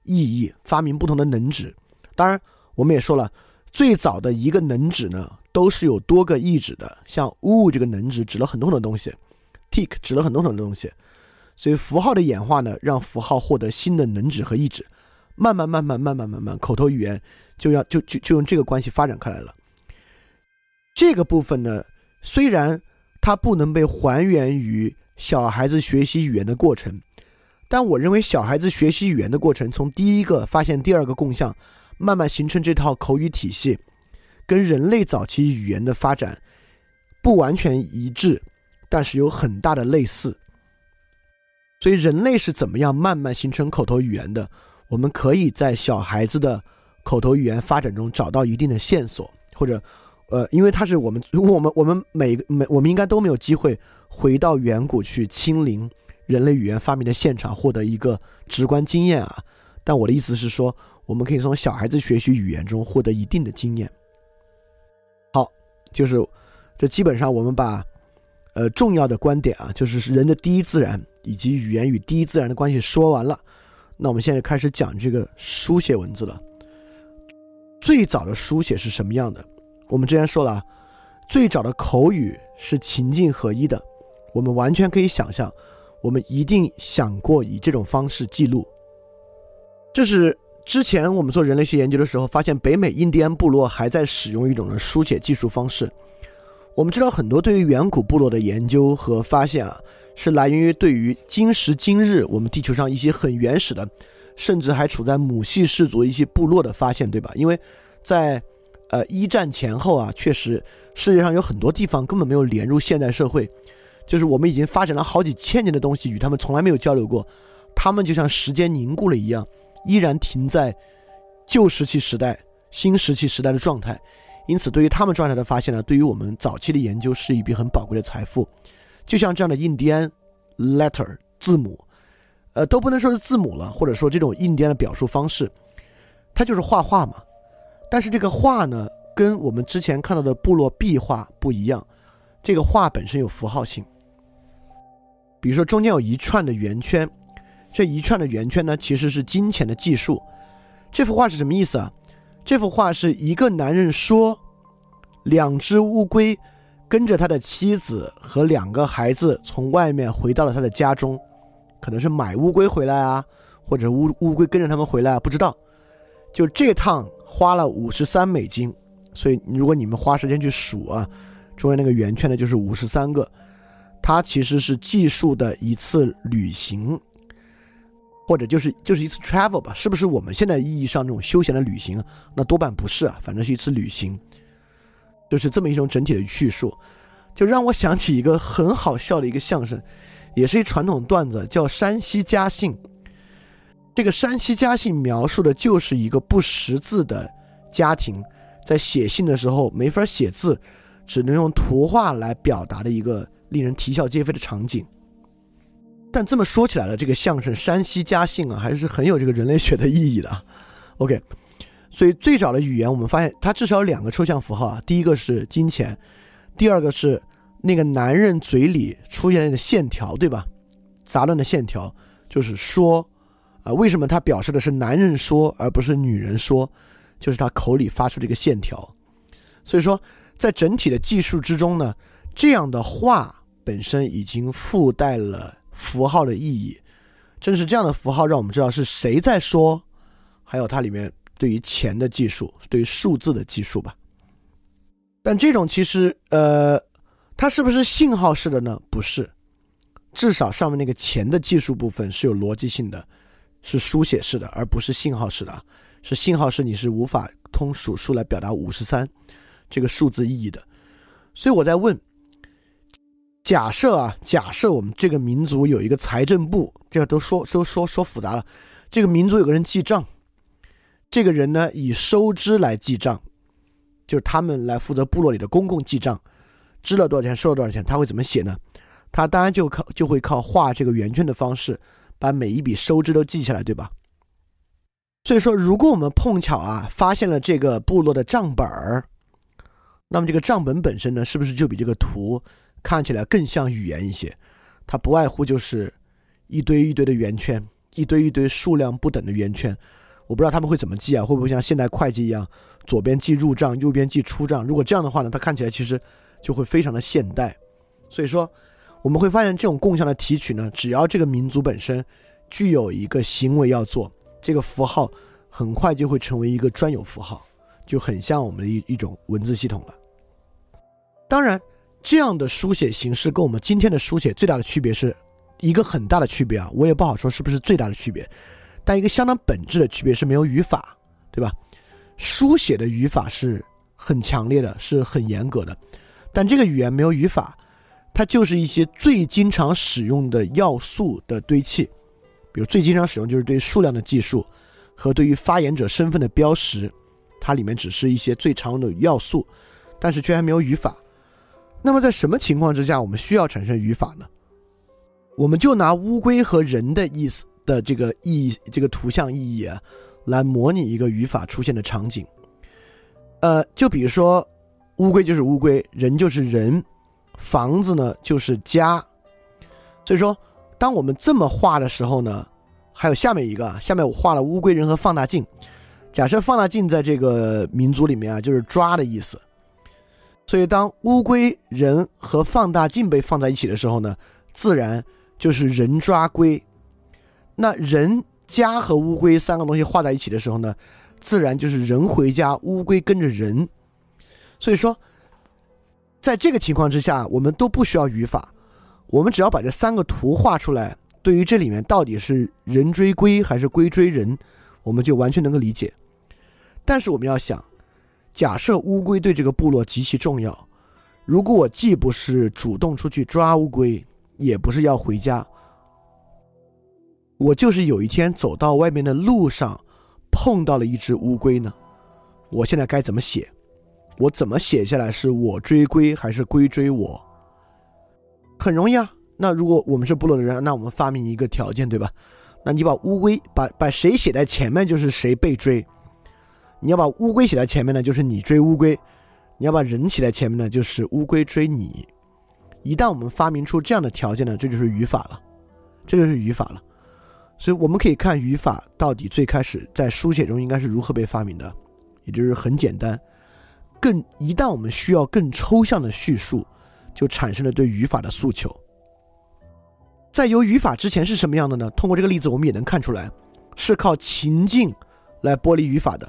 S1: 意义，发明不同的能指。当然，我们也说了，最早的一个能指呢。都是有多个意指的，像 “u” 这个能指指了很多很多东西，tick 指了很多很多东西，所以符号的演化呢，让符号获得新的能指和意指，慢慢慢慢慢慢慢慢，口头语言就要就就就用这个关系发展开来了。这个部分呢，虽然它不能被还原于小孩子学习语言的过程，但我认为小孩子学习语言的过程，从第一个发现第二个共相，慢慢形成这套口语体系。跟人类早期语言的发展不完全一致，但是有很大的类似。所以人类是怎么样慢慢形成口头语言的？我们可以在小孩子的口头语言发展中找到一定的线索，或者，呃，因为它是我们，如 *laughs* 果我们我们每个每我们应该都没有机会回到远古去亲临人类语言发明的现场，获得一个直观经验啊。但我的意思是说，我们可以从小孩子学习语言中获得一定的经验。好就是，这基本上我们把，呃，重要的观点啊，就是人的第一自然以及语言与第一自然的关系说完了。那我们现在开始讲这个书写文字了。最早的书写是什么样的？我们之前说了，最早的口语是情境合一的。我们完全可以想象，我们一定想过以这种方式记录。这是。之前我们做人类学研究的时候，发现北美印第安部落还在使用一种的书写技术方式。我们知道很多对于远古部落的研究和发现啊，是来源于对于今时今日我们地球上一些很原始的，甚至还处在母系氏族一些部落的发现，对吧？因为在呃一战前后啊，确实世界上有很多地方根本没有连入现代社会，就是我们已经发展了好几千年的东西与他们从来没有交流过，他们就像时间凝固了一样。依然停在旧石器时代、新石器时代的状态，因此对于他们状态的发现呢，对于我们早期的研究是一笔很宝贵的财富。就像这样的印第安 letter 字母，呃，都不能说是字母了，或者说这种印第安的表述方式，它就是画画嘛。但是这个画呢，跟我们之前看到的部落壁画不一样，这个画本身有符号性，比如说中间有一串的圆圈。这一串的圆圈呢，其实是金钱的计数。这幅画是什么意思啊？这幅画是一个男人说，两只乌龟跟着他的妻子和两个孩子从外面回到了他的家中，可能是买乌龟回来啊，或者乌乌龟跟着他们回来啊，不知道。就这趟花了五十三美金，所以如果你们花时间去数啊，中间那个圆圈呢就是五十三个，它其实是计数的一次旅行。或者就是就是一次 travel 吧，是不是我们现在意义上这种休闲的旅行？那多半不是啊，反正是一次旅行，就是这么一种整体的叙述，就让我想起一个很好笑的一个相声，也是一传统段子，叫山西家信。这个山西家信描述的就是一个不识字的家庭，在写信的时候没法写字，只能用图画来表达的一个令人啼笑皆非的场景。但这么说起来了，这个相声山西家信啊，还是很有这个人类学的意义的。OK，所以最早的语言，我们发现它至少有两个抽象符号啊。第一个是金钱，第二个是那个男人嘴里出现的线条，对吧？杂乱的线条就是说，啊，为什么它表示的是男人说而不是女人说？就是他口里发出这个线条。所以说，在整体的技术之中呢，这样的话本身已经附带了。符号的意义，正是这样的符号让我们知道是谁在说，还有它里面对于钱的技术，对于数字的技术吧。但这种其实，呃，它是不是信号式的呢？不是，至少上面那个钱的技术部分是有逻辑性的，是书写式的，而不是信号式的。是信号式，你是无法通数数来表达五十三这个数字意义的。所以我在问。假设啊，假设我们这个民族有一个财政部，这个都说都说说复杂了。这个民族有个人记账，这个人呢以收支来记账，就是他们来负责部落里的公共记账。支了多少钱，收了多少钱，他会怎么写呢？他当然就靠就会靠画这个圆圈的方式，把每一笔收支都记下来，对吧？所以说，如果我们碰巧啊发现了这个部落的账本儿，那么这个账本本身呢，是不是就比这个图看起来更像语言一些？它不外乎就是一堆一堆的圆圈，一堆一堆数量不等的圆圈。我不知道他们会怎么记啊？会不会像现代会计一样，左边记入账，右边记出账？如果这样的话呢，它看起来其实就会非常的现代。所以说，我们会发现这种共享的提取呢，只要这个民族本身具有一个行为要做。这个符号很快就会成为一个专有符号，就很像我们的一一种文字系统了。当然，这样的书写形式跟我们今天的书写最大的区别是一个很大的区别啊，我也不好说是不是最大的区别，但一个相当本质的区别是没有语法，对吧？书写的语法是很强烈的，是很严格的，但这个语言没有语法，它就是一些最经常使用的要素的堆砌。比如最经常使用就是对数量的计数，和对于发言者身份的标识，它里面只是一些最常用的要素，但是却还没有语法。那么在什么情况之下我们需要产生语法呢？我们就拿乌龟和人的意思的这个意这个图像意义啊，来模拟一个语法出现的场景。呃，就比如说乌龟就是乌龟，人就是人，房子呢就是家，所以说。当我们这么画的时候呢，还有下面一个，下面我画了乌龟人和放大镜。假设放大镜在这个民族里面啊，就是抓的意思。所以当乌龟人和放大镜被放在一起的时候呢，自然就是人抓龟。那人家和乌龟三个东西画在一起的时候呢，自然就是人回家，乌龟跟着人。所以说，在这个情况之下，我们都不需要语法。我们只要把这三个图画出来，对于这里面到底是人追龟还是龟追人，我们就完全能够理解。但是我们要想，假设乌龟对这个部落极其重要，如果我既不是主动出去抓乌龟，也不是要回家，我就是有一天走到外面的路上碰到了一只乌龟呢，我现在该怎么写？我怎么写下来？是我追龟还是龟追我？很容易啊，那如果我们是部落的人，那我们发明一个条件，对吧？那你把乌龟把把谁写在前面，就是谁被追；你要把乌龟写在前面呢，就是你追乌龟；你要把人写在前面呢，就是乌龟追你。一旦我们发明出这样的条件呢，这就是语法了，这就是语法了。所以我们可以看语法到底最开始在书写中应该是如何被发明的，也就是很简单。更一旦我们需要更抽象的叙述。就产生了对语法的诉求。在有语法之前是什么样的呢？通过这个例子，我们也能看出来，是靠情境来剥离语法的。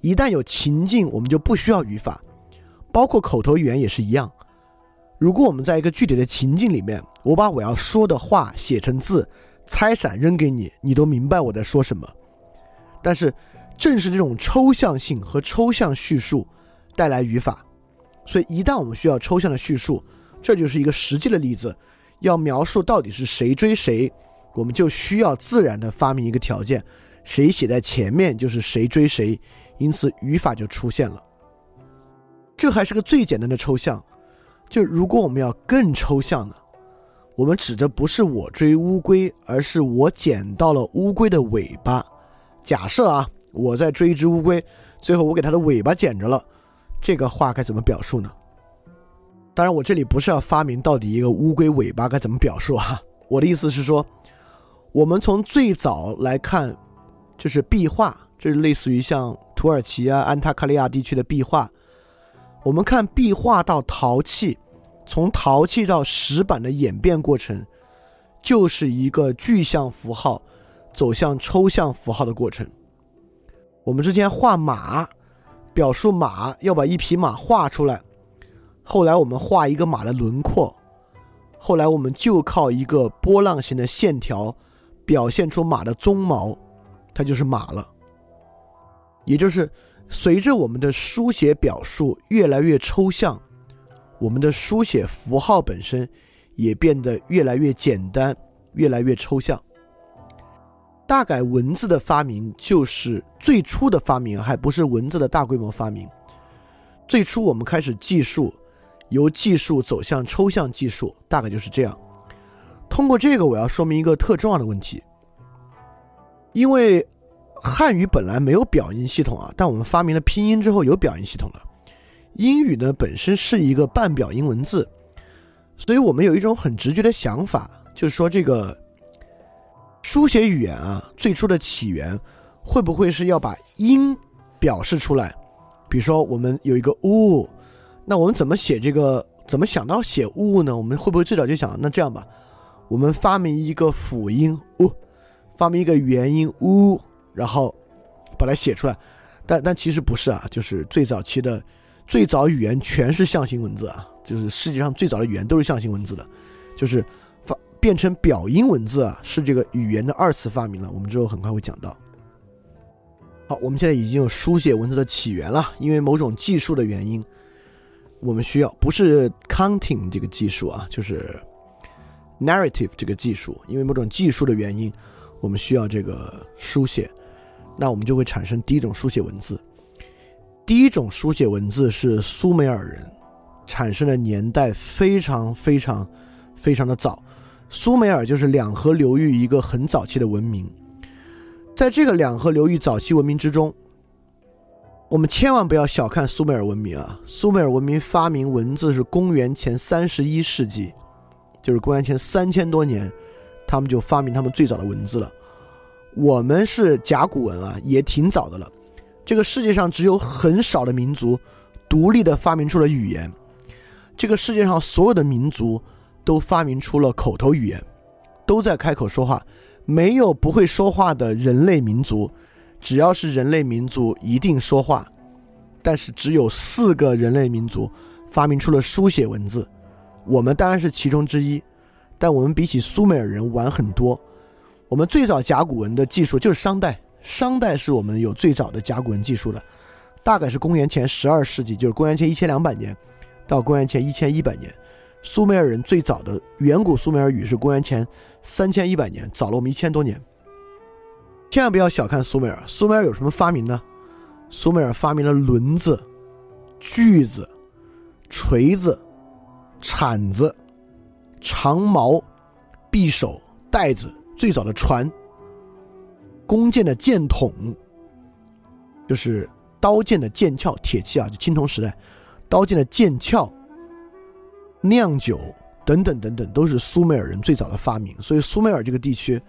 S1: 一旦有情境，我们就不需要语法，包括口头语言也是一样。如果我们在一个具体的情境里面，我把我要说的话写成字，猜闪扔给你，你都明白我在说什么。但是，正是这种抽象性和抽象叙述带来语法。所以，一旦我们需要抽象的叙述，这就是一个实际的例子，要描述到底是谁追谁，我们就需要自然的发明一个条件，谁写在前面就是谁追谁，因此语法就出现了。这还是个最简单的抽象，就如果我们要更抽象呢，我们指着不是我追乌龟，而是我捡到了乌龟的尾巴。假设啊，我在追一只乌龟，最后我给它的尾巴捡着了，这个话该怎么表述呢？当然，我这里不是要发明到底一个乌龟尾巴该怎么表述啊。我的意思是说，我们从最早来看，就是壁画，这是类似于像土耳其啊、安塔卡利亚地区的壁画。我们看壁画到陶器，从陶器到石板的演变过程，就是一个具象符号走向抽象符号的过程。我们之前画马，表述马要把一匹马画出来。后来我们画一个马的轮廓，后来我们就靠一个波浪形的线条表现出马的鬃毛，它就是马了。也就是随着我们的书写表述越来越抽象，我们的书写符号本身也变得越来越简单，越来越抽象。大概文字的发明就是最初的发明，还不是文字的大规模发明。最初我们开始记数。由技术走向抽象技术，大概就是这样。通过这个，我要说明一个特重要的问题，因为汉语本来没有表音系统啊，但我们发明了拼音之后有表音系统了。英语呢本身是一个半表音文字，所以我们有一种很直觉的想法，就是说这个书写语言啊，最初的起源会不会是要把音表示出来？比如说我们有一个呜，那我们怎么写这个？怎么想到写呜呢？我们会不会最早就想，那这样吧，我们发明一个辅音呜，发明一个元音呜，然后把它写出来？但但其实不是啊，就是最早期的。最早语言全是象形文字啊，就是世界上最早的语言都是象形文字的，就是发变成表音文字啊，是这个语言的二次发明了。我们之后很快会讲到。好，我们现在已经有书写文字的起源了，因为某种技术的原因，我们需要不是 counting 这个技术啊，就是 narrative 这个技术，因为某种技术的原因，我们需要这个书写，那我们就会产生第一种书写文字。第一种书写文字是苏美尔人产生的年代非常非常非常的早，苏美尔就是两河流域一个很早期的文明，在这个两河流域早期文明之中，我们千万不要小看苏美尔文明啊！苏美尔文明发明文字是公元前三十一世纪，就是公元前三千多年，他们就发明他们最早的文字了。我们是甲骨文啊，也挺早的了。这个世界上只有很少的民族独立的发明出了语言，这个世界上所有的民族都发明出了口头语言，都在开口说话，没有不会说话的人类民族，只要是人类民族一定说话，但是只有四个人类民族发明出了书写文字，我们当然是其中之一，但我们比起苏美尔人晚很多，我们最早甲骨文的技术就是商代。商代是我们有最早的甲骨文技术的，大概是公元前十二世纪，就是公元前一千两百年到公元前一千一百年。苏美尔人最早的远古苏美尔语是公元前三千一百年，早了我们一千多年。千万不要小看苏美尔，苏美尔有什么发明呢？苏美尔发明了轮子、锯子、锤子、铲子、长矛、匕首、袋子，最早的船。弓箭的箭筒，就是刀剑的剑鞘，铁器啊，就青铜时代，刀剑的剑鞘，酿酒等等等等，都是苏美尔人最早的发明。所以苏美尔这个地区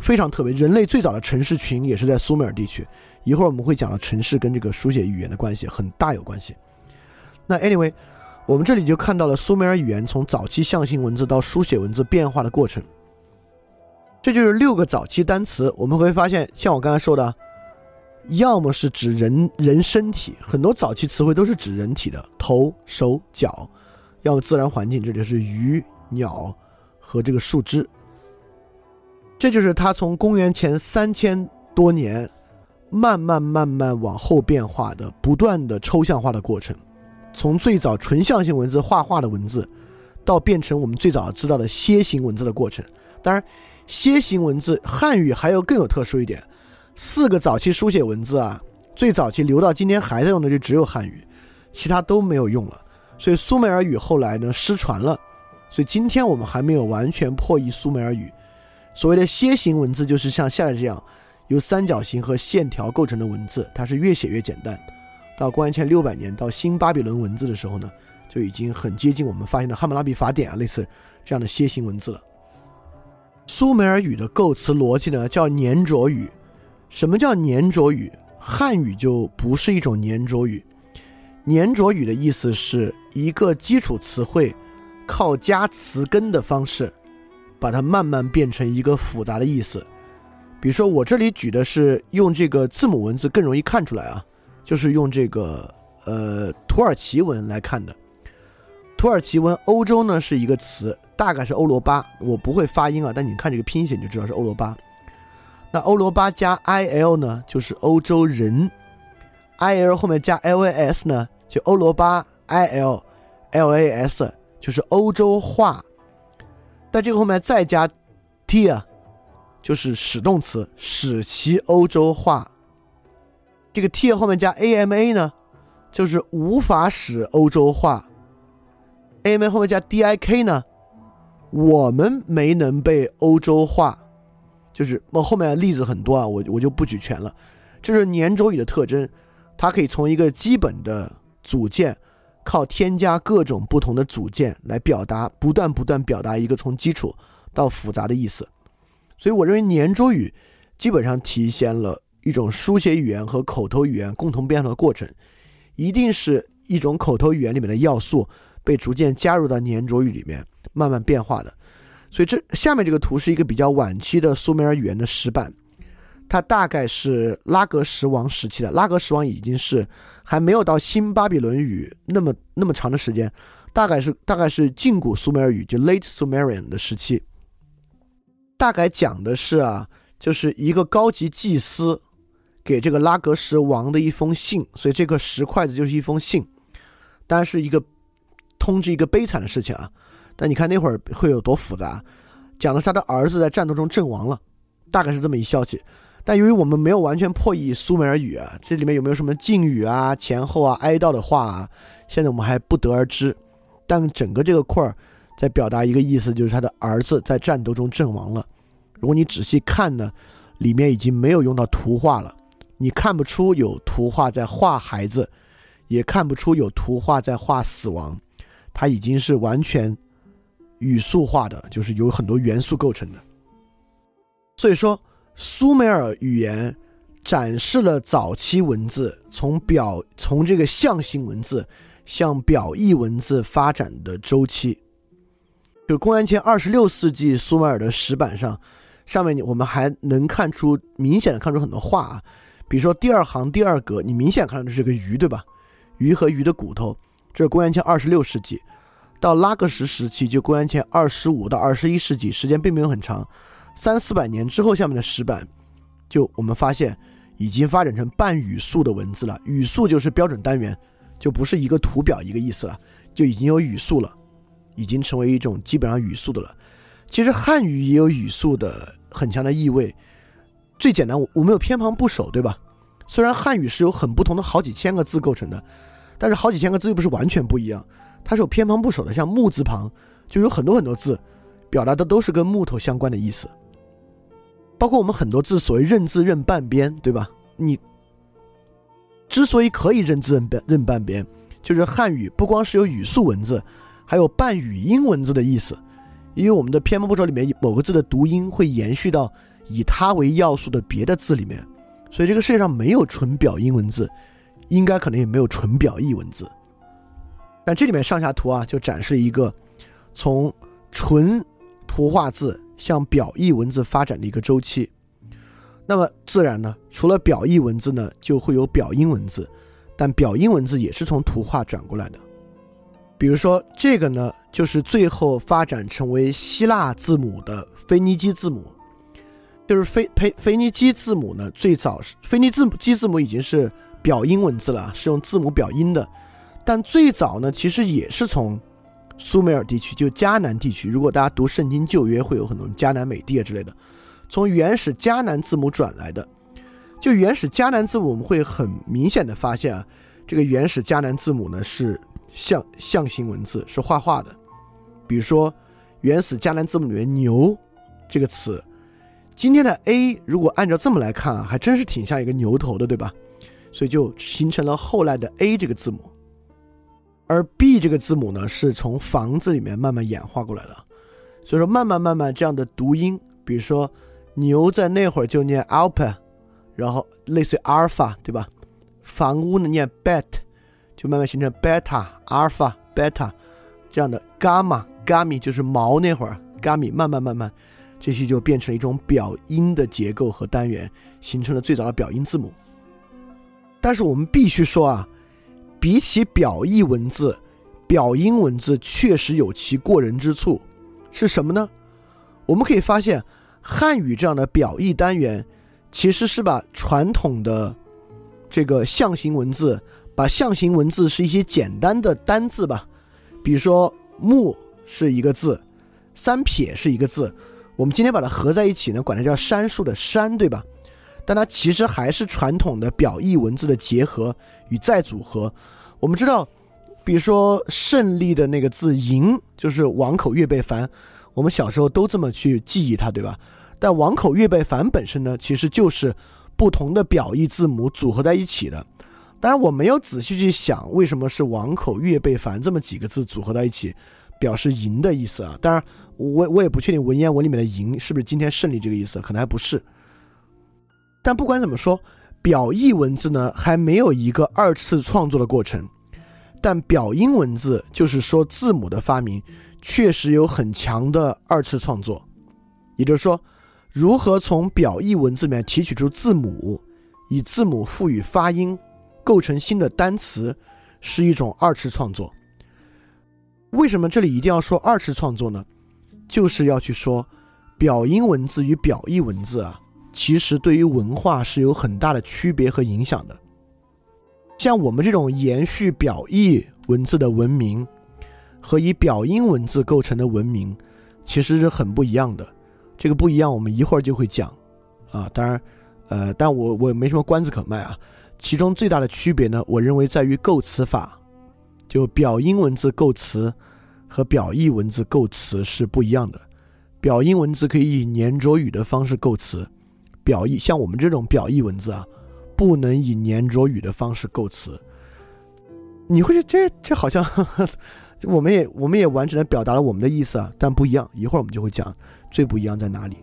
S1: 非常特别，人类最早的城市群也是在苏美尔地区。一会儿我们会讲到城市跟这个书写语言的关系很大有关系。那 anyway，我们这里就看到了苏美尔语言从早期象形文字到书写文字变化的过程。这就是六个早期单词，我们会发现，像我刚才说的，要么是指人人身体，很多早期词汇都是指人体的头、手、脚；要么自然环境，这就是鱼、鸟和这个树枝。这就是它从公元前三千多年慢慢慢慢往后变化的、不断的抽象化的过程，从最早纯象形文字画画的文字，到变成我们最早知道的楔形文字的过程。当然。楔形文字，汉语还有更有特殊一点，四个早期书写文字啊，最早期留到今天还在用的就只有汉语，其他都没有用了。所以苏美尔语后来呢失传了，所以今天我们还没有完全破译苏美尔语。所谓的楔形文字就是像下列这样，由三角形和线条构成的文字，它是越写越简单。到公元前六百年到新巴比伦文字的时候呢，就已经很接近我们发现的汉谟拉比法典啊类似这样的楔形文字了。苏美尔语的构词逻辑呢，叫粘着语。什么叫粘着语？汉语就不是一种粘着语。粘着语的意思是一个基础词汇，靠加词根的方式，把它慢慢变成一个复杂的意思。比如说，我这里举的是用这个字母文字更容易看出来啊，就是用这个呃土耳其文来看的。土耳其文，欧洲呢是一个词。大概是欧罗巴，我不会发音啊，但你看这个拼写你就知道是欧罗巴。那欧罗巴加 i l 呢，就是欧洲人；i l 后面加 l a s 呢，就欧罗巴 i l l a s 就是欧洲化。在这个后面再加 t 啊，就是使动词，使其欧洲化。这个 t 后面加 a m a 呢，就是无法使欧洲化。A m 后面加 d i k 呢，我们没能被欧洲化，就是我后面的例子很多啊，我我就不举全了。这是年周语的特征，它可以从一个基本的组件，靠添加各种不同的组件来表达，不断不断表达一个从基础到复杂的意思。所以我认为年周语基本上体现了一种书写语言和口头语言共同变化的过程，一定是一种口头语言里面的要素被逐渐加入到年周语里面，慢慢变化的。所以这下面这个图是一个比较晚期的苏美尔语言的石板。它大概是拉格什王时期的，拉格什王已经是还没有到新巴比伦语那么那么长的时间，大概是大概是近古苏美尔语就 Late Sumerian 的时期。大概讲的是啊，就是一个高级祭司给这个拉格什王的一封信，所以这个石筷子就是一封信，但是一个通知一个悲惨的事情啊。但你看那会儿会有多复杂，讲的是他的儿子在战斗中阵亡了，大概是这么一消息。但由于我们没有完全破译苏美尔语啊，这里面有没有什么敬语啊、前后啊、哀悼的话啊？现在我们还不得而知。但整个这个块儿在表达一个意思，就是他的儿子在战斗中阵亡了。如果你仔细看呢，里面已经没有用到图画了，你看不出有图画在画孩子，也看不出有图画在画死亡，它已经是完全语速化的，就是有很多元素构成的。所以说。苏美尔语言展示了早期文字从表从这个象形文字向表意文字发展的周期。就公元前二十六世纪苏美尔的石板上，上面我们还能看出明显的看出很多画啊，比如说第二行第二格，你明显看到这是个鱼，对吧？鱼和鱼的骨头，这是公元前二十六世纪。到拉格什时期，就公元前二十五到二十一世纪，时间并没有很长。三四百年之后，下面的石板，就我们发现已经发展成半语速的文字了。语速就是标准单元，就不是一个图表一个意思了，就已经有语速了，已经成为一种基本上语速的了。其实汉语也有语速的很强的意味。最简单，我我们有偏旁部首，对吧？虽然汉语是有很不同的好几千个字构成的，但是好几千个字又不是完全不一样，它是有偏旁部首的。像木字旁，就有很多很多字，表达的都是跟木头相关的意思。包括我们很多字，所谓认字认半边，对吧？你之所以可以认字认半认半边，就是汉语不光是有语速文字，还有半语音文字的意思。因为我们的偏旁部首里面某个字的读音会延续到以它为要素的别的字里面，所以这个世界上没有纯表音文字，应该可能也没有纯表意文字。但这里面上下图啊，就展示一个从纯图画字。向表意文字发展的一个周期，那么自然呢，除了表意文字呢，就会有表音文字，但表音文字也是从图画转过来的。比如说这个呢，就是最后发展成为希腊字母的腓尼基字母，就是腓腓腓尼基字母呢，最早是腓尼字母基字母已经是表音文字了，是用字母表音的，但最早呢，其实也是从。苏美尔地区就迦南地区，如果大家读圣经旧约，会有很多迦南美地啊之类的，从原始迦南字母转来的。就原始迦南字母，我们会很明显的发现啊，这个原始迦南字母呢是象象形文字，是画画的。比如说原始迦南字母里面“牛”这个词，今天的 A 如果按照这么来看啊，还真是挺像一个牛头的，对吧？所以就形成了后来的 A 这个字母。而 B 这个字母呢，是从房子里面慢慢演化过来的，所以说慢慢慢慢这样的读音，比如说牛在那会儿就念 alpha，然后类似于 alpha，对吧？房屋呢念 bet，就慢慢形成 beta、alpha、beta 这样的 gamma、gamma 就是毛那会儿 gamma，慢慢慢慢这些就变成了一种表音的结构和单元，形成了最早的表音字母。但是我们必须说啊。比起表意文字，表音文字确实有其过人之处，是什么呢？我们可以发现，汉语这样的表意单元，其实是把传统的这个象形文字，把象形文字是一些简单的单字吧，比如说木是一个字，三撇是一个字，我们今天把它合在一起呢，管它叫杉树的杉，对吧？但它其实还是传统的表意文字的结合与再组合。我们知道，比如说胜利的那个字“赢”，就是王口月背凡，我们小时候都这么去记忆它，对吧？但王口月背凡本身呢，其实就是不同的表意字母组合在一起的。当然，我没有仔细去想为什么是王口月背凡这么几个字组合在一起，表示赢的意思啊。当然，我我也不确定文言文里面的“赢”是不是今天胜利这个意思，可能还不是。但不管怎么说，表意文字呢还没有一个二次创作的过程。但表音文字，就是说字母的发明，确实有很强的二次创作。也就是说，如何从表意文字里面提取出字母，以字母赋予发音，构成新的单词，是一种二次创作。为什么这里一定要说二次创作呢？就是要去说，表音文字与表意文字啊，其实对于文化是有很大的区别和影响的。像我们这种延续表意文字的文明，和以表音文字构成的文明，其实是很不一样的。这个不一样，我们一会儿就会讲。啊，当然，呃，但我我没什么关子可卖啊。其中最大的区别呢，我认为在于构词法，就表音文字构词和表意文字构词是不一样的。表音文字可以以黏着语的方式构词，表意像我们这种表意文字啊不能以黏着语的方式构词。你会觉得这这好像我们也我们也完整的表达了我们的意思啊但不一样一会儿我们就会讲最不一样在哪里。